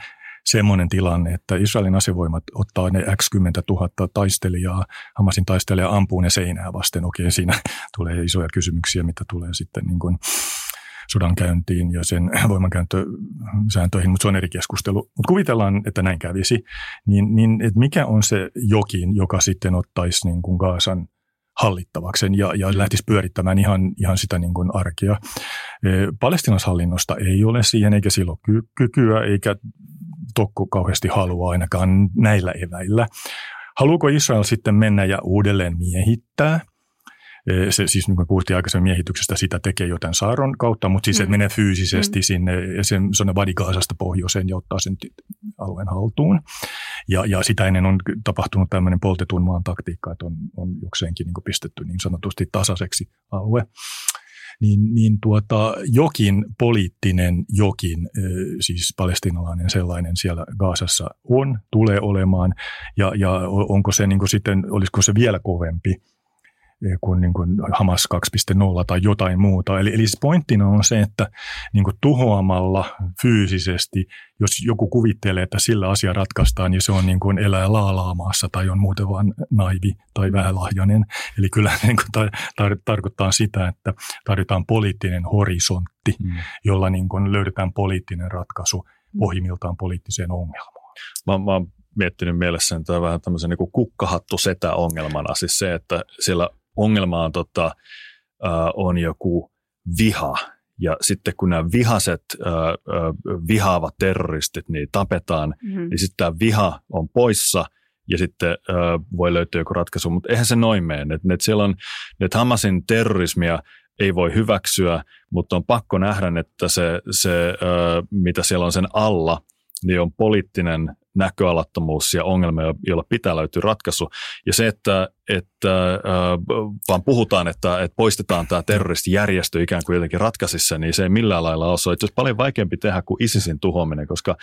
Speaker 3: semmoinen tilanne, että Israelin asevoimat ottaa ne X 10 000 taistelijaa, Hamasin taistelijaa ampuu ne seinää vasten. Okei, siinä *laughs* tulee isoja kysymyksiä, mitä tulee sitten niin kuin sodan käyntiin ja sen *clears throat* voimankäyttösääntöihin, mutta se on eri keskustelu. Mutta kuvitellaan, että näin kävisi, niin, niin että mikä on se jokin, joka sitten ottaisi niin kuin Gaasan hallittavakseen ja, ja lähtisi pyörittämään ihan, ihan sitä niin kuin arkea. Palestinashallinnosta ei ole siihen, eikä silloin ky- kykyä, eikä Tokko kauheasti halua ainakaan näillä eväillä. Haluuko Israel sitten mennä ja uudelleen miehittää? E, se, siis niin kuin puhuttiin aikaisemmin miehityksestä, sitä tekee joten saaron kautta, mutta siis mm. se menee fyysisesti mm. sinne, se, se on Vadikaasasta pohjoiseen ja ottaa sen alueen haltuun. Ja, ja sitä ennen on tapahtunut tämmöinen poltetun maan taktiikka, että on, on jokseenkin niin pistetty niin sanotusti tasaiseksi alue niin, niin tuota, jokin poliittinen jokin, siis palestinalainen sellainen siellä Gaasassa on, tulee olemaan, ja, ja onko se niin sitten, olisiko se vielä kovempi, kuin, niin kuin Hamas 2.0 tai jotain muuta. Eli, eli pointtina on se, että niin kuin tuhoamalla fyysisesti, jos joku kuvittelee, että sillä asia ratkaistaan, niin se on niin kuin elää laalaamaassa tai on muuten vain naivi tai vähälahjainen. Eli kyllä *laughs* niin kuin tar- tar- tarkoittaa sitä, että tarvitaan poliittinen horisontti, mm. jolla niin kuin löydetään poliittinen ratkaisu pohjimmiltaan poliittiseen ongelmaan.
Speaker 2: Mä, mä oon miettinyt mielessäni tämä vähän tämmöisen niin kukkahattu setä ongelmana, siis se, että siellä ongelma on, tota, äh, on joku viha. Ja sitten kun nämä vihaset, vihaavat terroristit, niin tapetaan, mm-hmm. niin sitten tämä viha on poissa ja sitten äh, voi löytyä joku ratkaisu. Mutta eihän se noin mene. Et, et siellä on, että Hamasin terrorismia ei voi hyväksyä, mutta on pakko nähdä, että se, se äh, mitä siellä on sen alla, niin on poliittinen näköalattomuus ja ongelma, jolla pitää löytyä ratkaisu. Ja se, että, että äh, vaan puhutaan, että, että poistetaan tämä terroristijärjestö ikään kuin jotenkin ratkaisissa, niin se ei millään lailla ole. Se on paljon vaikeampi tehdä kuin ISISin tuhoaminen, koska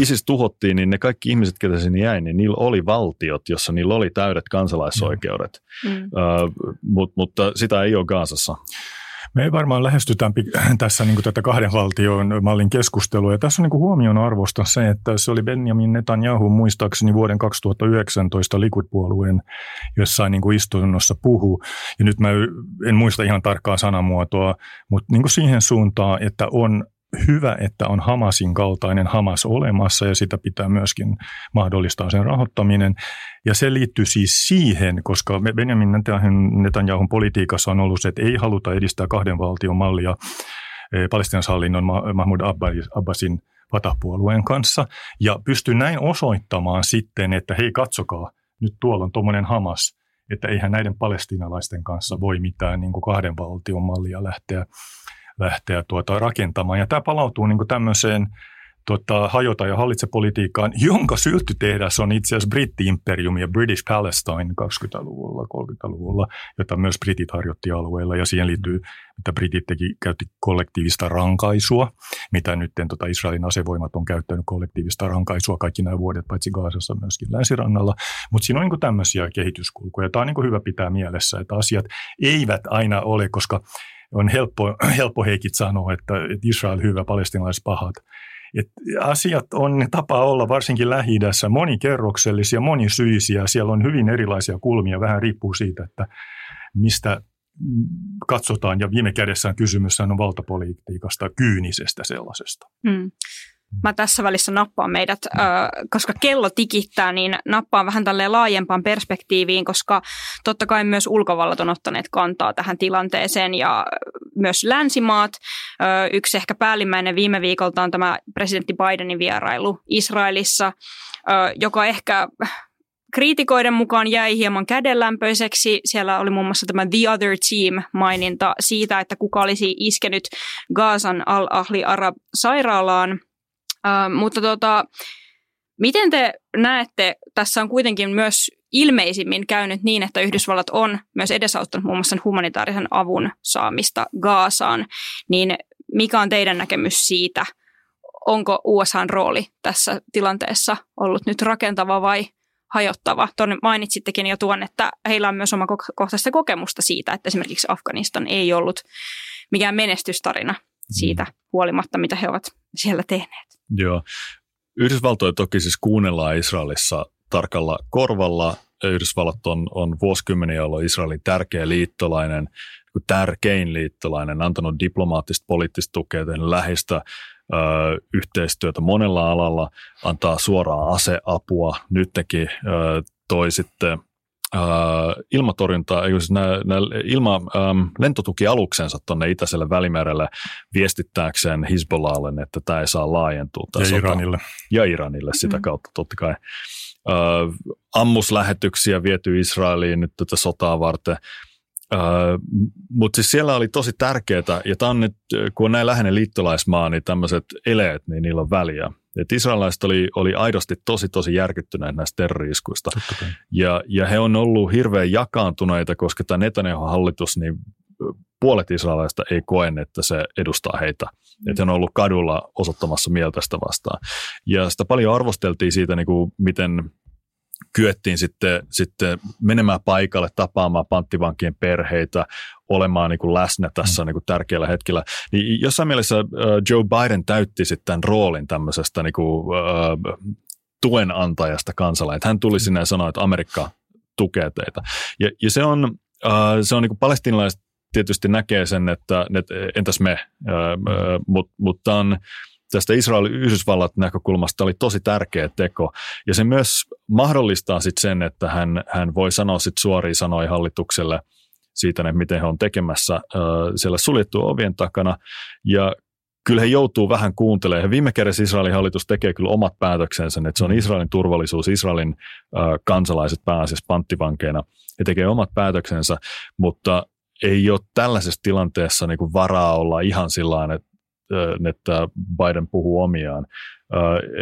Speaker 2: ISIS tuhottiin, niin ne kaikki ihmiset, ketä sinne jäi, niin niillä oli valtiot, jossa niillä oli täydet kansalaisoikeudet. Mm. Äh, mut, mutta sitä ei ole Gaasassa.
Speaker 3: Me varmaan lähestytään *clears throat* tässä niin tätä kahden valtion mallin keskustelua. Ja tässä on niin huomion arvosta se, että se oli Benjamin Netanyahu muistaakseni vuoden 2019 Likud-puolueen jossain niin istunnossa puhu. Ja nyt mä en muista ihan tarkkaa sanamuotoa, mutta niin siihen suuntaan, että on hyvä, että on Hamasin kaltainen Hamas olemassa ja sitä pitää myöskin mahdollistaa sen rahoittaminen. Ja se liittyy siis siihen, koska Benjamin Netanyahun politiikassa on ollut se, että ei haluta edistää kahden valtion mallia eh, palestinaishallinnon Mahmoud Abbasin Fatah-puolueen kanssa ja pystyy näin osoittamaan sitten, että hei katsokaa, nyt tuolla on tuommoinen Hamas, että eihän näiden palestinalaisten kanssa voi mitään niin kuin kahden valtion mallia lähteä lähteä tuota rakentamaan. Ja tämä palautuu niin tämmöiseen tota, hajota ja hallitse politiikkaan, jonka sylttytehdas on itse asiassa Britti-imperium ja British Palestine 20-luvulla, 30-luvulla, jota myös britit harjoitti alueella. Ja siihen liittyy, että britit teki, käytti kollektiivista rankaisua, mitä nyt tota, Israelin asevoimat on käyttänyt kollektiivista rankaisua kaikki nämä vuodet, paitsi Gaasassa myöskin länsirannalla. Mutta siinä on niin tämmöisiä kehityskulkuja. Tämä on niin hyvä pitää mielessä, että asiat eivät aina ole, koska on helppo, *clears throat* helppo heikit sanoa, että, Israel hyvä, palestinalaiset pahat. Et asiat on tapa olla varsinkin lähi monikerroksellisia, monisyisiä. Siellä on hyvin erilaisia kulmia, vähän riippuu siitä, että mistä katsotaan. Ja viime kädessä kysymys on valtapolitiikasta, kyynisestä sellaisesta. Hmm
Speaker 1: mä tässä välissä nappaan meidät, koska kello tikittää, niin nappaan vähän tälle laajempaan perspektiiviin, koska totta kai myös ulkovallat on ottaneet kantaa tähän tilanteeseen ja myös länsimaat. Yksi ehkä päällimmäinen viime viikolta on tämä presidentti Bidenin vierailu Israelissa, joka ehkä kriitikoiden mukaan jäi hieman kädenlämpöiseksi. Siellä oli muun muassa tämä The Other Team-maininta siitä, että kuka olisi iskenyt Gaasan Al-Ahli Arab-sairaalaan Mutta tota, miten te näette, tässä on kuitenkin myös ilmeisimmin käynyt niin, että Yhdysvallat on myös edesauttanut muun muassa humanitaarisen avun saamista Gaasaan, niin mikä on teidän näkemys siitä, onko USAn rooli tässä tilanteessa ollut nyt rakentava vai hajottava? Tuonne mainitsittekin jo tuon, että heillä on myös oma kohtaista kokemusta siitä, että esimerkiksi Afganistan ei ollut mikään menestystarina siitä mm. huolimatta, mitä he ovat siellä tehneet.
Speaker 2: Joo. Yhdysvaltoja toki siis kuunnellaan Israelissa tarkalla korvalla. Yhdysvallat on, on vuosikymmeniä ollut Israelin tärkeä liittolainen, niin tärkein liittolainen, antanut diplomaattista poliittista tukea, läheistä ö, yhteistyötä monella alalla, antaa suoraa aseapua. Nyt teki ö, toi sitten uh, ilmatorjunta, siis nämä, nämä ilma, um, lentotukialuksensa tuonne Itäiselle välimerelle viestittääkseen Hezbollahle, että tämä ei saa laajentua.
Speaker 3: Ja sota. Iranille.
Speaker 2: Ja Iranille sitä mm. kautta totta kai. Uh, ammuslähetyksiä viety Israeliin nyt tätä sotaa varten. Uh, Mutta siis siellä oli tosi tärkeää, ja tämä on nyt, kun on näin läheinen liittolaismaa, niin tämmöiset eleet, niin niillä on väliä. Et israelilaiset oli, oli aidosti tosi tosi järkyttyneet näistä terroriskuista. Ja, ja he on ollut hirveän jakaantuneita, koska tämä Netanyahu-hallitus, niin puolet israelaista ei koe, että se edustaa heitä. Mm. Että he on ollut kadulla osoittamassa mieltä sitä vastaan. Ja sitä paljon arvosteltiin siitä, niin kuin miten kyettiin sitten, sitten menemään paikalle, tapaamaan panttivankien perheitä, olemaan niin kuin läsnä tässä mm. niin kuin tärkeällä hetkellä. Niin jossain mielessä Joe Biden täytti sitten tämän roolin tämmöisestä niin kuin, uh, tuen antajasta kansalainen. Hän tuli sinne ja sanoi, että Amerikka tukee teitä. Ja, ja se on, uh, se on niin kuin palestinalaiset tietysti näkee sen, että, että entäs me, uh, mutta mut tämä on tästä Israelin Yhdysvallat näkökulmasta oli tosi tärkeä teko. Ja se myös mahdollistaa sitten sen, että hän, hän voi sanoa sitten suoria sanoja hallitukselle siitä, että miten he on tekemässä siellä suljettu ovien takana. Ja kyllä he joutuu vähän kuuntelemaan. Viime kädessä Israelin hallitus tekee kyllä omat päätöksensä, että se on Israelin turvallisuus, Israelin kansalaiset pääasiassa panttivankeina. He tekee omat päätöksensä, mutta ei ole tällaisessa tilanteessa niin kuin varaa olla ihan sillä että että Biden puhuu omiaan.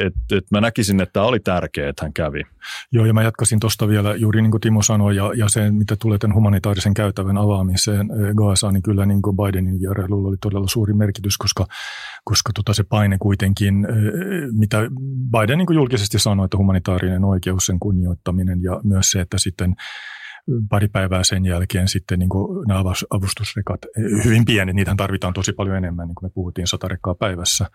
Speaker 2: Et, et mä näkisin, että tämä oli tärkeää, että hän kävi.
Speaker 3: Joo, ja mä jatkasin tuosta vielä juuri niin kuin Timo sanoi, ja, ja se, mitä tulee tämän humanitaarisen käytävän avaamiseen Gaasaan, niin kyllä niin kuin Bidenin vierailulla oli todella suuri merkitys, koska, koska tota se paine kuitenkin, mitä Biden niin kuin julkisesti sanoi, että humanitaarinen oikeus, sen kunnioittaminen ja myös se, että sitten pari päivää sen jälkeen sitten niin kuin nämä avustusrekat, hyvin pienet, niitä tarvitaan tosi paljon enemmän, niin kuin me puhuttiin satarekkaa päivässä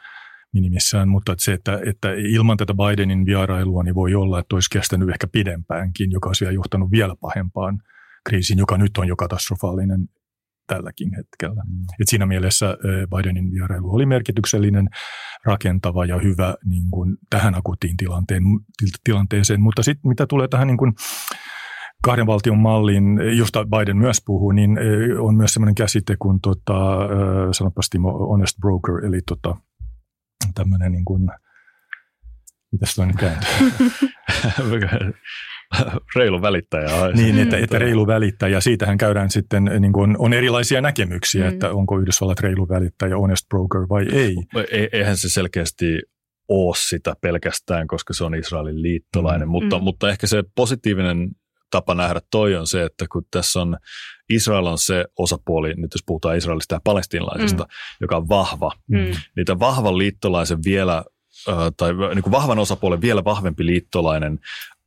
Speaker 3: minimissään, mutta että se, että, että ilman tätä Bidenin vierailua niin voi olla, että olisi kestänyt ehkä pidempäänkin, joka olisi johtanut vielä pahempaan kriisiin, joka nyt on jo katastrofaalinen tälläkin hetkellä. Mm. Et siinä mielessä Bidenin vierailu oli merkityksellinen, rakentava ja hyvä niin kuin tähän akuuttiin tilanteen, tilanteeseen, mutta sitten mitä tulee tähän niin kuin kahden valtion malliin, josta Biden myös puhuu, niin on myös sellainen käsite kuin tota, sanopas Timo, honest broker, eli tota, tämmöinen niin kuin, mitäs toinen kääntyy? *laughs*
Speaker 2: reilu välittäjä.
Speaker 3: Niin, että, että reilu välittäjä. Siitähän käydään sitten, niin kuin on, on erilaisia näkemyksiä, mm. että onko Yhdysvallat reilu välittäjä, honest broker vai ei.
Speaker 2: E, eihän se selkeästi ole sitä pelkästään, koska se on Israelin liittolainen, mm. mutta, mm. mutta ehkä se positiivinen tapa nähdä toi on se, että kun tässä on Israel on se osapuoli, nyt jos puhutaan Israelista ja palestinalaisista, mm. joka on vahva, mm. niitä vahvan liittolaisen vielä tai niin kuin vahvan osapuolen vielä vahvempi liittolainen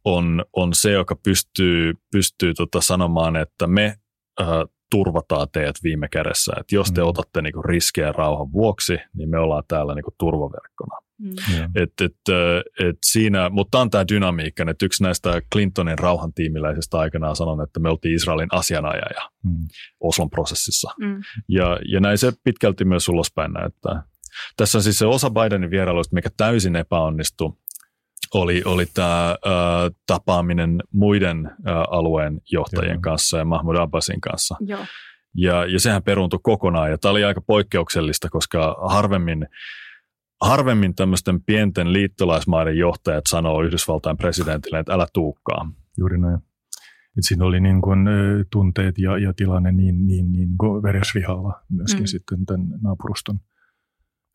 Speaker 2: on, on se, joka pystyy, pystyy tota sanomaan, että me äh, turvataan teidät viime kädessä. Että jos te mm. otatte niinku riskejä rauhan vuoksi, niin me ollaan täällä niinku turvaverkkona. Mm. Et, et, et siinä, mutta on tämä dynamiikka, että yksi näistä Clintonin rauhantiimiläisistä aikanaan sanoi, että me oltiin Israelin asianajaja mm. Oslon prosessissa. Mm. Ja, ja näin se pitkälti myös ulospäin näyttää. Tässä on siis se osa Bidenin vierailuista, mikä täysin epäonnistui, oli, oli tämä äh, tapaaminen muiden äh, alueen johtajien Joo. kanssa ja Mahmoud Abbasin kanssa. Joo. Ja, ja sehän peruuntui kokonaan ja tämä oli aika poikkeuksellista, koska harvemmin, harvemmin tämmöisten pienten liittolaismaiden johtajat sanoo Yhdysvaltain presidentille, että älä tuukkaa.
Speaker 3: Juuri näin. Et siinä oli niin kuin, tunteet ja, ja tilanne niin, niin, niin kuin veresvihalla myöskin mm. sitten tämän naapuruston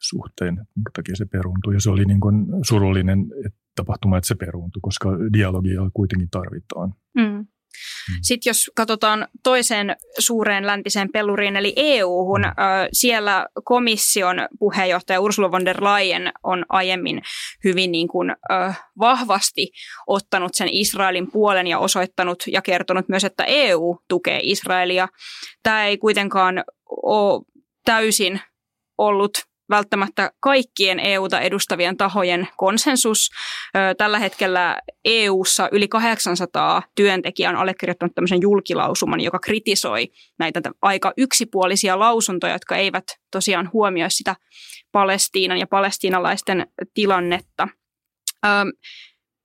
Speaker 3: suhteen, minkä takia se peruuntui. Ja se oli niin kuin surullinen tapahtuma, että se peruuntui, koska dialogia kuitenkin tarvitaan. Mm.
Speaker 1: Mm. Sitten jos katsotaan toiseen suureen läntiseen peluriin, eli EU-hun, mm. siellä komission puheenjohtaja Ursula von der Leyen on aiemmin hyvin niin kuin, vahvasti ottanut sen Israelin puolen ja osoittanut ja kertonut myös, että EU tukee Israelia. Tämä ei kuitenkaan ole täysin ollut välttämättä kaikkien EUta edustavien tahojen konsensus. Tällä hetkellä EUssa yli 800 työntekijää on allekirjoittanut tämmöisen julkilausuman, joka kritisoi näitä aika yksipuolisia lausuntoja, jotka eivät tosiaan huomioi sitä Palestiinan ja palestiinalaisten tilannetta.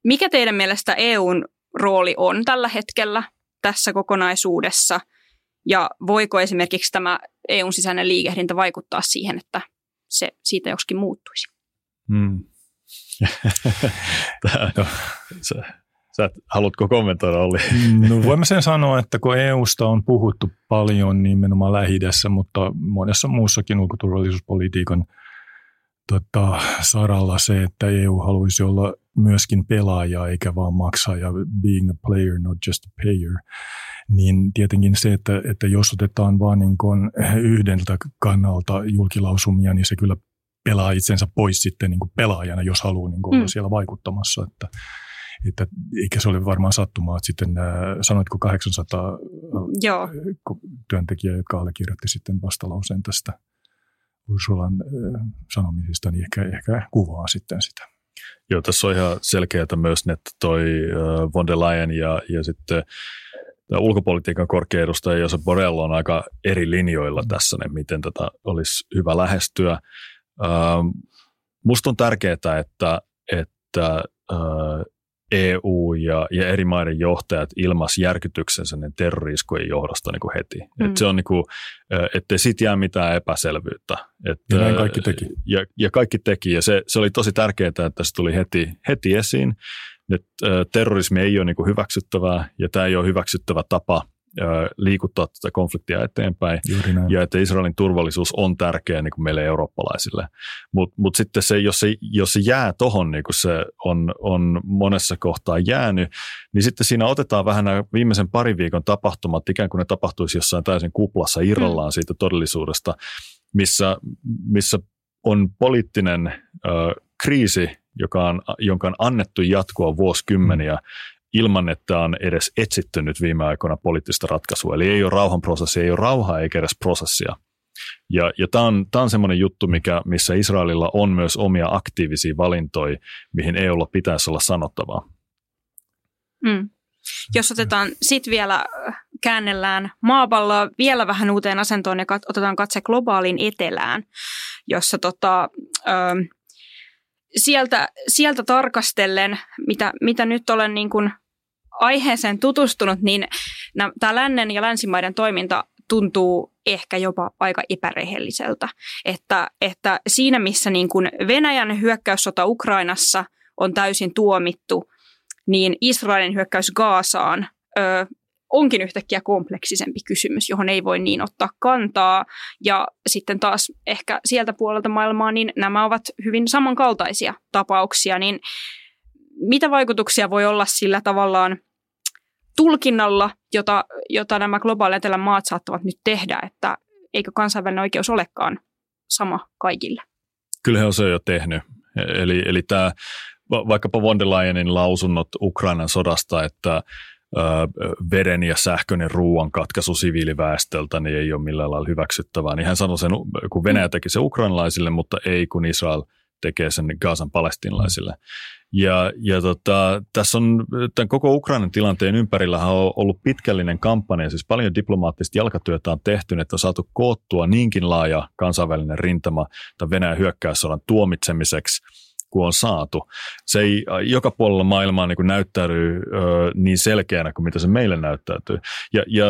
Speaker 1: Mikä teidän mielestä EUn rooli on tällä hetkellä tässä kokonaisuudessa? Ja voiko esimerkiksi tämä EUn sisäinen liikehdintä vaikuttaa siihen, että se siitä joksikin muuttuisi. *laughs* Hmm.
Speaker 2: no. sä, sä, haluatko kommentoida, Olli?
Speaker 3: no, voimme sen sanoa, että kun EUsta on puhuttu paljon nimenomaan lähi mutta monessa muussakin ulkoturvallisuuspolitiikan tota, saralla se, että EU haluaisi olla myöskin pelaaja eikä vaan maksaja, being a player, not just a payer, niin tietenkin se, että, että jos otetaan vain niin yhdeltä kannalta julkilausumia, niin se kyllä pelaa itsensä pois sitten niin kuin pelaajana, jos haluaa niin kuin olla mm. siellä vaikuttamassa. Että, että eikä se ole varmaan sattumaa, että sitten sanoitko 800 Joo. työntekijää, jotka allekirjoitti sitten vastalauseen tästä Ursulan sanomisista, niin ehkä, ehkä kuvaa sitten sitä.
Speaker 2: Joo, tässä on ihan selkeää myös, että toi von der Leyen ja, ja sitten ulkopolitiikan korkea edustaja Josep Borrell on aika eri linjoilla tässä, niin miten tätä olisi hyvä lähestyä. Musta on tärkeää, että, että EU ja, ja eri maiden johtajat ilmas järkytyksensä ne terroriskojen johdosta niin kuin heti. Mm. Et se on niin kuin, ettei sit jää mitään epäselvyyttä. Et,
Speaker 3: ja näin kaikki teki.
Speaker 2: Ja, ja kaikki teki, ja se, se oli tosi tärkeää, että se tuli heti, heti esiin. Et, terrorismi ei ole niin hyväksyttävää, ja tämä ei ole hyväksyttävä tapa liikuttaa tätä konfliktia eteenpäin ja että Israelin turvallisuus on tärkeä niin kuin meille eurooppalaisille. Mutta mut sitten se, jos se, jos se jää tuohon, niin kuin se on, on monessa kohtaa jäänyt, niin sitten siinä otetaan vähän nämä viimeisen parin viikon tapahtumat, ikään kuin ne tapahtuisi jossain täysin kuplassa irrallaan mm. siitä todellisuudesta, missä, missä on poliittinen ö, kriisi, joka on, jonka on annettu jatkoa vuosikymmeniä, ilman, että on edes etsitty nyt viime aikoina poliittista ratkaisua. Eli ei ole rauhanprosessi, ei ole rauhaa eikä edes prosessia. Ja, ja tämä on, on semmoinen juttu, mikä, missä Israelilla on myös omia aktiivisia valintoja, mihin EUlla pitäisi olla sanottavaa.
Speaker 1: Mm. Jos otetaan sitten vielä, käännellään maapalloa vielä vähän uuteen asentoon ja kat- otetaan katse globaaliin etelään, jossa tota, ö, sieltä, sieltä tarkastellen, mitä, mitä nyt olen niin kuin aiheeseen tutustunut, niin tämä lännen ja länsimaiden toiminta tuntuu ehkä jopa aika epärehelliseltä. Että, että siinä missä niin kuin Venäjän hyökkäyssota Ukrainassa on täysin tuomittu, niin Israelin hyökkäys Gaasaan ö, onkin yhtäkkiä kompleksisempi kysymys, johon ei voi niin ottaa kantaa. Ja sitten taas ehkä sieltä puolelta maailmaa, niin nämä ovat hyvin samankaltaisia tapauksia. Niin mitä vaikutuksia voi olla sillä tavallaan tulkinnalla, jota, jota nämä globaalit maat saattavat nyt tehdä, että eikö kansainvälinen oikeus olekaan sama kaikille?
Speaker 2: Kyllä he on se jo tehnyt. Eli, eli tämä vaikkapa von der Leyenin lausunnot Ukrainan sodasta, että veden ja sähköinen ruoan katkaisu siviiliväestöltä niin ei ole millään lailla hyväksyttävää. Niin hän sanoi sen, kun Venäjä teki se ukrainalaisille, mutta ei kun Israel tekee sen Gaasan palestinlaisille. Ja, ja tota, tässä on tämän koko Ukrainan tilanteen ympärillä on ollut pitkällinen kampanja, siis paljon diplomaattista jalkatyötä on tehty, että on saatu koottua niinkin laaja kansainvälinen rintama tämän Venäjän hyökkäyssodan tuomitsemiseksi – kuin on saatu. Se ei joka puolella maailmaa niin näyttäydy ö, niin selkeänä kuin mitä se meille näyttäytyy. Ja, ja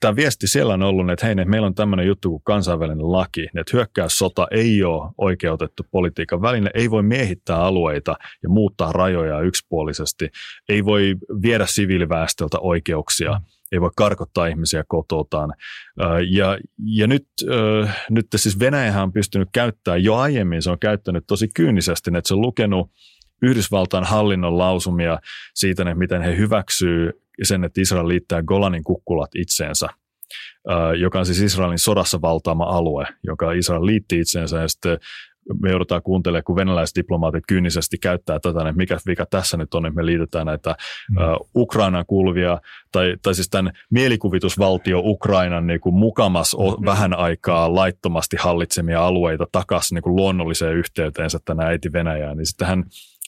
Speaker 2: tämä viesti siellä on ollut, että hei, että meillä on tämmöinen juttu kuin kansainvälinen laki, että hyökkäyssota ei ole oikeutettu politiikan väline, ei voi miehittää alueita ja muuttaa rajoja yksipuolisesti, ei voi viedä siviiliväestöltä oikeuksia ei voi karkottaa ihmisiä kototaan. Ja, ja nyt, nyt siis Venäjähän on pystynyt käyttämään jo aiemmin, se on käyttänyt tosi kyynisesti, että se on lukenut Yhdysvaltain hallinnon lausumia siitä, että miten he hyväksyy sen, että Israel liittää Golanin kukkulat itseensä joka on siis Israelin sodassa valtaama alue, joka Israel liitti itseensä ja sitten me joudutaan kuuntelemaan, kun venäläiset diplomaatit kyynisesti käyttää tätä, että mikä vika tässä nyt on, että me liitetään näitä mm. uh, Ukrainaan kuuluvia, tai, tai siis tämän mielikuvitusvaltio Ukrainan niin kuin mukamas mm. vähän aikaa laittomasti hallitsemia alueita takaisin niin kuin luonnolliseen yhteyteensä tänä äiti Venäjään, niin sitten hän,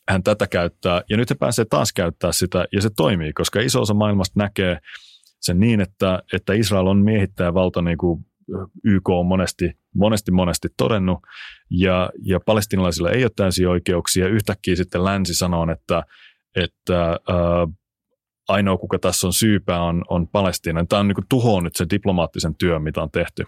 Speaker 2: hän tätä käyttää, ja nyt he pääsee taas käyttää sitä, ja se toimii, koska iso osa maailmasta näkee sen niin, että, että Israel on miehittäjävalta niin kuin YK on monesti, monesti, monesti todennut, ja, ja palestinalaisilla ei ole täysiä oikeuksia. Yhtäkkiä sitten länsi sanoo, että, että ää, ainoa kuka tässä on syypää on, on Palestiina. Tämä on niin tuhoon nyt se diplomaattisen työ, mitä on tehty.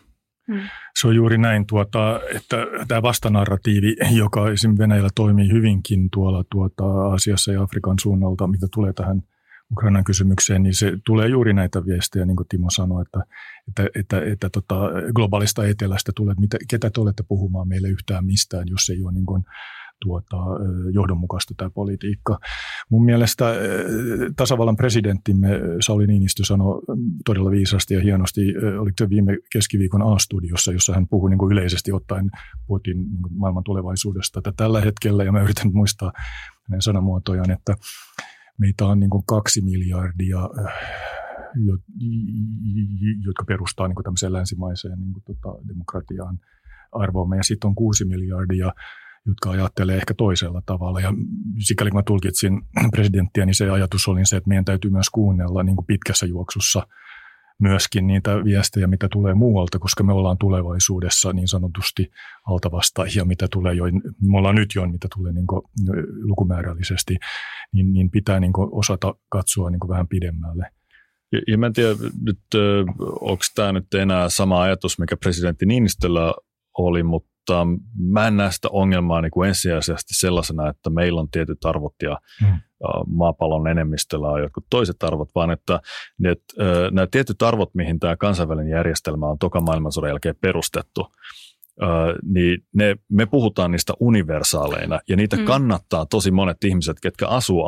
Speaker 3: Hmm. Se on juuri näin, tuota, että tämä vastanarratiivi, joka esimerkiksi Venäjällä toimii hyvinkin tuolla tuota, Aasiassa ja Afrikan suunnalta, mitä tulee tähän – Ukrainan kysymykseen, niin se tulee juuri näitä viestejä, niin kuin Timo sanoi, että, että, että, että tota, globaalista etelästä tulee, että mitä, ketä te olette puhumaan meille yhtään mistään, jos ei ole niin kuin, tuota, johdonmukaista tämä politiikka. Mun mielestä tasavallan presidenttimme Sauli Niinistö sanoi todella viisasti ja hienosti, oliko se viime keskiviikon A-studiossa, jossa hän puhui niin kuin yleisesti ottaen puhuttiin niin maailman tulevaisuudesta, että tällä hetkellä, ja mä yritän muistaa hänen sanamuotojaan, että meitä on niin kuin kaksi miljardia, äh, jotka perustaa niin kuin tämmöiseen länsimaiseen niin kuin tota, demokratiaan arvoamme. Ja sitten on kuusi miljardia, jotka ajattelee ehkä toisella tavalla. Ja sikäli kun mä tulkitsin presidenttiä, niin se ajatus oli se, että meidän täytyy myös kuunnella niin kuin pitkässä juoksussa – myöskin niitä viestejä, mitä tulee muualta, koska me ollaan tulevaisuudessa niin sanotusti altavastaajia, mitä tulee jo, me ollaan nyt jo, mitä tulee niin lukumäärällisesti, niin, niin pitää niin osata katsoa niin vähän pidemmälle.
Speaker 2: Ja, ja mä en tiedä nyt, onko tämä nyt enää sama ajatus, mikä presidentti Niinistöllä oli, mutta mutta mä en näe sitä ongelmaa niin kuin ensisijaisesti sellaisena, että meillä on tietyt arvot ja mm. maapallon enemmistöllä on jotkut toiset arvot, vaan että ne, nämä tietyt arvot, mihin tämä kansainvälinen järjestelmä on toka maailmansodan jälkeen perustettu, niin ne, me puhutaan niistä universaaleina ja niitä mm. kannattaa tosi monet ihmiset, ketkä asuu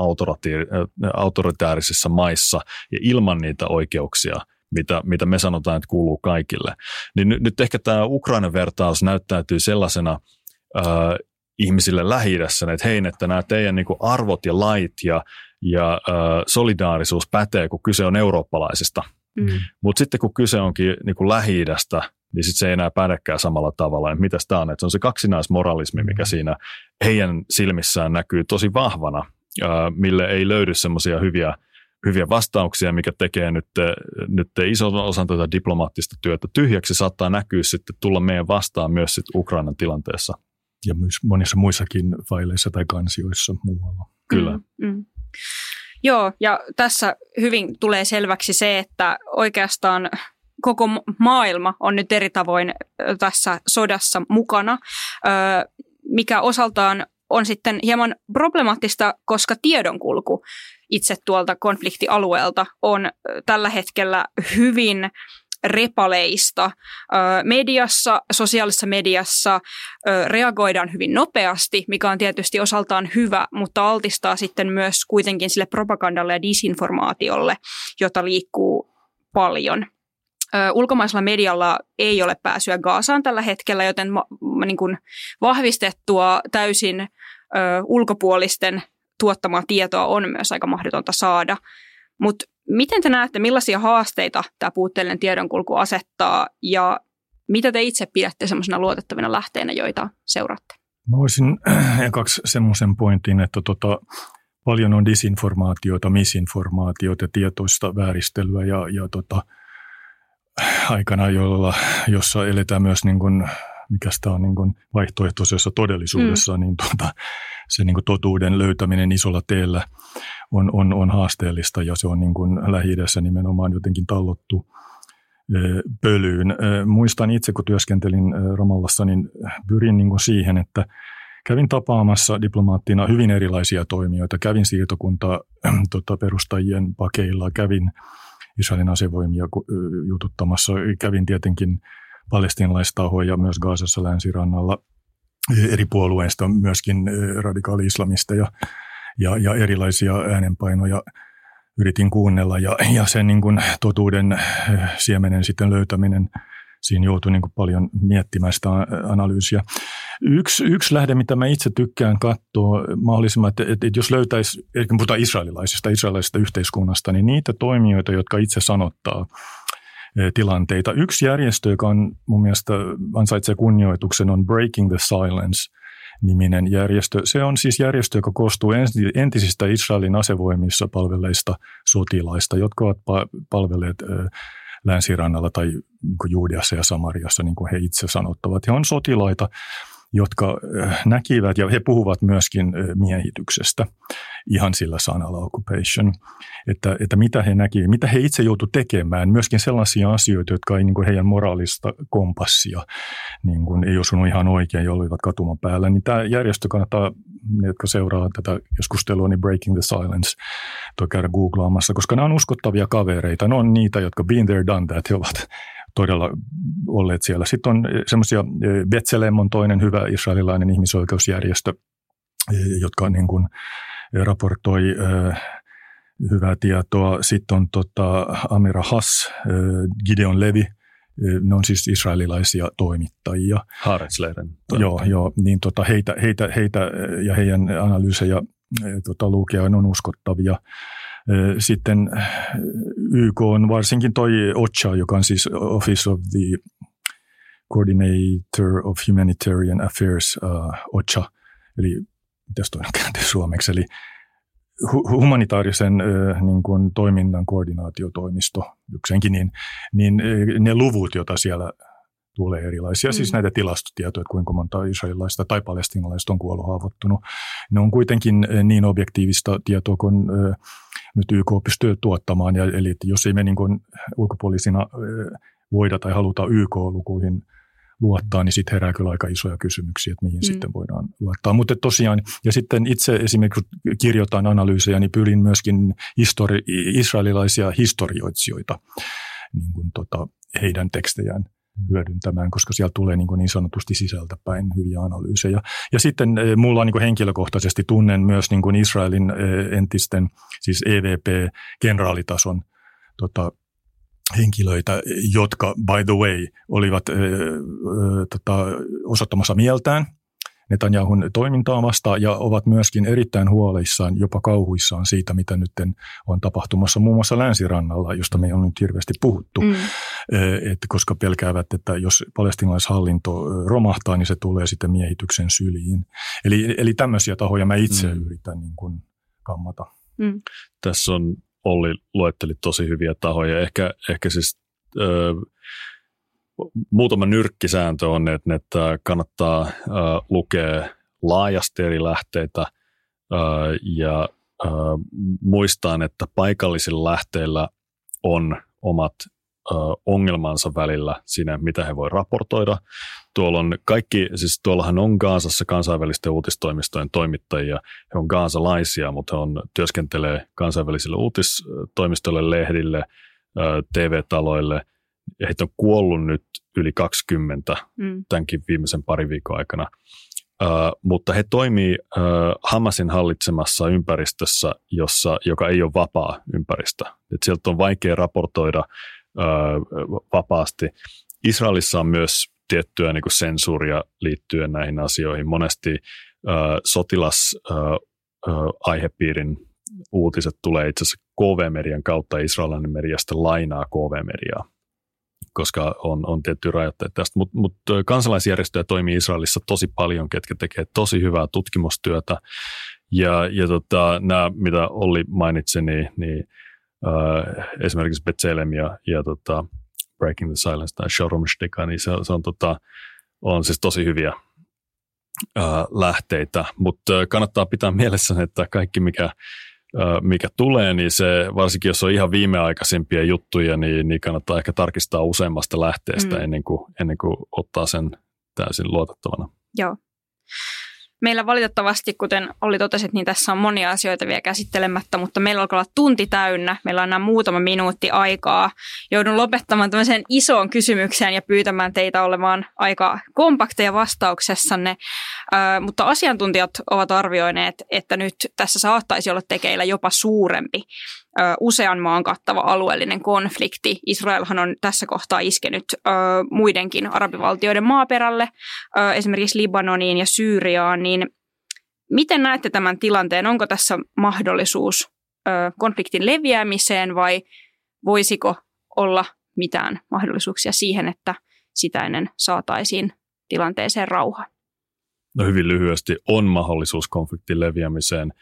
Speaker 2: autoritaarisissa maissa ja ilman niitä oikeuksia – mitä, mitä me sanotaan, että kuuluu kaikille. Niin nyt, nyt ehkä tämä Ukrainan vertaus näyttäytyy sellaisena äh, ihmisille lähi että hei, että nämä teidän niin kuin arvot ja lait ja, ja äh, solidaarisuus pätee, kun kyse on eurooppalaisista. Mm. Mutta sitten kun kyse onkin niin kuin Lähi-idästä, niin sit se ei enää pädekään samalla tavalla. Mitä tämä on? Et se on se kaksinaismoralismi, mikä mm. siinä heidän silmissään näkyy tosi vahvana, äh, mille ei löydy semmoisia hyviä, hyviä vastauksia, mikä tekee nyt, nyt ison osan tätä diplomaattista työtä tyhjäksi. Se saattaa näkyä sitten tulla meidän vastaan myös sit Ukrainan tilanteessa.
Speaker 3: Ja myös monissa muissakin faileissa tai kansioissa muualla.
Speaker 2: Kyllä. Mm, mm.
Speaker 1: Joo, ja tässä hyvin tulee selväksi se, että oikeastaan koko maailma on nyt eri tavoin tässä sodassa mukana, mikä osaltaan on sitten hieman problemaattista, koska tiedonkulku itse tuolta konfliktialueelta on tällä hetkellä hyvin repaleista. Mediassa, sosiaalisessa mediassa reagoidaan hyvin nopeasti, mikä on tietysti osaltaan hyvä, mutta altistaa sitten myös kuitenkin sille propagandalle ja disinformaatiolle, jota liikkuu paljon. Ulkomaisella medialla ei ole pääsyä Gaasaan tällä hetkellä, joten ma, ma, niin kuin vahvistettua täysin ö, ulkopuolisten tuottamaa tietoa on myös aika mahdotonta saada. Mutta Miten te näette, millaisia haasteita tämä puutteellinen tiedonkulku asettaa ja mitä te itse pidätte semmoisena luotettavina lähteenä, joita seuraatte?
Speaker 3: Mä voisin ekaksi semmoisen pointin, että tota, paljon on disinformaatiota, misinformaatiota, tietoista vääristelyä ja, ja tota, aikana, jolla, jossa eletään myös niin kuin, mikä sitä on niin kuin vaihtoehtoisessa todellisuudessa, mm. niin tota, se niin kuin totuuden löytäminen isolla teellä on, on, on haasteellista ja se on niin kuin lähi nimenomaan jotenkin tallottu pölyyn. Muistan itse, kun työskentelin Ramallassa, niin pyrin niin kuin siihen, että kävin tapaamassa diplomaattina hyvin erilaisia toimijoita. Kävin siirtokunta *clears throat* tota, perustajien pakeilla, kävin Israelin asevoimia jututtamassa, kävin tietenkin palestinalaistahoja myös Gaasassa länsirannalla. Eri puolueista, myöskin radikaali-islamisteja ja, ja erilaisia äänenpainoja yritin kuunnella. Ja, ja sen niin kuin totuuden siemenen sitten löytäminen, siinä joutui niin paljon miettimään sitä analyysiä. Yksi, yksi lähde, mitä mä itse tykkään katsoa mahdollisimman, että, että, että jos löytäisi, eli puhutaan israelilaisista, israelilaisista yhteiskunnasta, niin niitä toimijoita, jotka itse sanottaa tilanteita. Yksi järjestö, joka on mun mielestä ansaitsee kunnioituksen, on Breaking the Silence – niminen järjestö. Se on siis järjestö, joka koostuu entisistä Israelin asevoimissa palvelleista sotilaista, jotka ovat palvelleet länsirannalla tai niin Juudiassa ja Samariassa, niin kuin he itse sanottavat. He on sotilaita, jotka äh, näkivät, ja he puhuvat myöskin äh, miehityksestä ihan sillä sanalla occupation, että, että mitä he näkivät, mitä he itse joutuivat tekemään, myöskin sellaisia asioita, jotka ei niin kuin heidän moraalista kompassia niin kuin ei osunut ihan oikein ja olivat katuman päällä, niin tämä järjestö kannattaa, ne jotka seuraa tätä keskustelua, niin Breaking the Silence, toi käydä googlaamassa, koska nämä on uskottavia kavereita, ne on niitä, jotka been there, done that, he ovat todella olleet siellä. Sitten on eh, semmoisia, eh, Betselem on toinen hyvä israelilainen ihmisoikeusjärjestö, eh, jotka niin kuin raportoi hyvää tietoa. Sitten on tota Amira Hass, Gideon Levi, ne on siis israelilaisia toimittajia.
Speaker 2: Haaretslehden.
Speaker 3: Joo, joo, niin tota heitä, heitä, heitä ja heidän analyysejä tota, lukea on uskottavia. Sitten YK on varsinkin toi OCHA, joka on siis Office of the Coordinator of Humanitarian Affairs, uh, OCHA, eli mitäs toi on suomeksi, eli humanitaarisen niin kuin, toiminnan koordinaatiotoimisto, yksenkin, niin, niin ne luvut, joita siellä tulee erilaisia, siis mm. siis näitä tilastotietoja, että kuinka monta israelilaista tai palestinalaista on kuollut haavoittunut. Ne on kuitenkin niin objektiivista tietoa kuin nyt YK pystyy tuottamaan. Ja, eli jos ei me niin kuin ulkopuolisina voida tai haluta YK-lukuihin luottaa, niin sitten herää kyllä aika isoja kysymyksiä, että mihin mm. sitten voidaan luottaa. Mutta tosiaan, ja sitten itse esimerkiksi kirjoitan analyysejä, niin pyrin myöskin histori- israelilaisia historioitsijoita, niin kuin tota, heidän tekstejään hyödyntämään, koska siellä tulee niin, kuin niin sanotusti sisältäpäin hyviä analyysejä. Ja sitten eh, mulla on niin kuin henkilökohtaisesti tunnen myös niin kuin Israelin eh, entisten, siis EVP-kenraalitason tota, henkilöitä, jotka by the way olivat ö, eh, tota, osoittamassa mieltään Netanyahun toimintaa vastaan ja ovat myöskin erittäin huolissaan, jopa kauhuissaan siitä, mitä nyt on tapahtumassa muun muassa länsirannalla, josta me on nyt hirveästi puhuttu, mm. että koska pelkäävät, että jos palestinalaishallinto romahtaa, niin se tulee sitten miehityksen syliin. Eli, eli tämmöisiä tahoja mä itse mm. yritän niin kuin kammata. Mm.
Speaker 2: Tässä on Olli luetteli tosi hyviä tahoja. Ehkä, ehkä siis ö, muutama nyrkkisääntö on, että, että kannattaa ö, lukea laajasti eri lähteitä ö, ja ö, muistaa, että paikallisilla lähteillä on omat ongelmansa välillä siinä, mitä he voi raportoida. Tuolla on kaikki, siis tuollahan on Gaasassa kansainvälisten uutistoimistojen toimittajia. He on gaasalaisia, mutta he on, työskentelee kansainvälisille uutistoimistoille, lehdille, TV-taloille. Heitä on kuollut nyt yli 20 mm. tämänkin viimeisen pari viikon aikana. Uh, mutta he toimii uh, Hamasin hallitsemassa ympäristössä, jossa, joka ei ole vapaa ympäristö. Et sieltä on vaikea raportoida vapaasti. Israelissa on myös tiettyä niin kuin sensuuria liittyen näihin asioihin. Monesti sotilasaihepiirin uutiset tulee itse asiassa KV-median kautta israelilainen media lainaa KV-mediaa koska on, on tietty rajoitteet tästä. Mutta mut kansalaisjärjestöjä toimii Israelissa tosi paljon, ketkä tekee tosi hyvää tutkimustyötä. Ja, ja tota, nämä, mitä Olli mainitsi, niin, niin äh, esimerkiksi Betselem ja, ja tota, Breaking the Silence tai Showroom Stika, niin se, se on, tota, on siis tosi hyviä äh, lähteitä, mutta kannattaa pitää mielessä, että kaikki mikä, äh, mikä tulee, niin se varsinkin jos on ihan viimeaikaisimpia juttuja, niin, niin kannattaa ehkä tarkistaa useammasta lähteestä mm. ennen, kuin, ennen kuin ottaa sen täysin luotettavana.
Speaker 1: Joo. Meillä valitettavasti, kuten oli totesit, niin tässä on monia asioita vielä käsittelemättä, mutta meillä alkaa olla tunti täynnä. Meillä on enää muutama minuutti aikaa. Joudun lopettamaan tämmöiseen isoon kysymykseen ja pyytämään teitä olemaan aika kompakteja vastauksessanne. Ö, mutta asiantuntijat ovat arvioineet, että nyt tässä saattaisi olla tekeillä jopa suurempi usean maan kattava alueellinen konflikti. Israelhan on tässä kohtaa iskenyt muidenkin arabivaltioiden maaperälle, esimerkiksi Libanoniin ja Syyriaan, niin miten näette tämän tilanteen? Onko tässä mahdollisuus konfliktin leviämiseen vai voisiko olla mitään mahdollisuuksia siihen, että sitä ennen saataisiin tilanteeseen rauha?
Speaker 2: No hyvin lyhyesti on mahdollisuus konfliktin leviämiseen.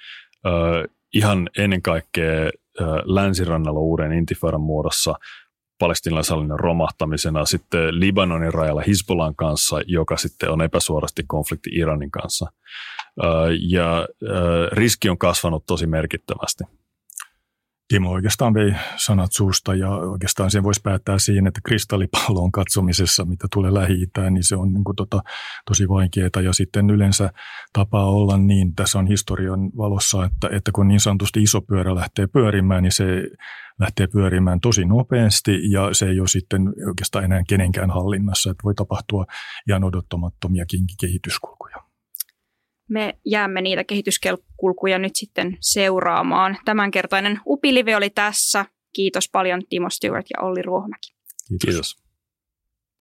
Speaker 2: Ihan ennen kaikkea länsirannalla uuden intifadan muodossa palestinalaishallinnon romahtamisena, sitten Libanonin rajalla Hezbollan kanssa, joka sitten on epäsuorasti konflikti Iranin kanssa. Ja riski on kasvanut tosi merkittävästi.
Speaker 3: Timo oikeastaan vei sanat suusta ja oikeastaan sen voisi päättää siihen, että kristallipallon katsomisessa, mitä tulee lähi niin se on niin kuin tota, tosi vaikeaa. Ja sitten yleensä tapaa olla niin, tässä on historian valossa, että, että kun niin sanotusti iso pyörä lähtee pyörimään, niin se lähtee pyörimään tosi nopeasti ja se ei ole sitten oikeastaan enää kenenkään hallinnassa, että voi tapahtua ihan odottamattomiakin kehityskulkuja
Speaker 1: me jäämme niitä kehityskulkuja nyt sitten seuraamaan. Tämänkertainen Upilive oli tässä. Kiitos paljon Timo Stewart ja Olli Ruohomäki.
Speaker 2: Kiitos. Kiitos.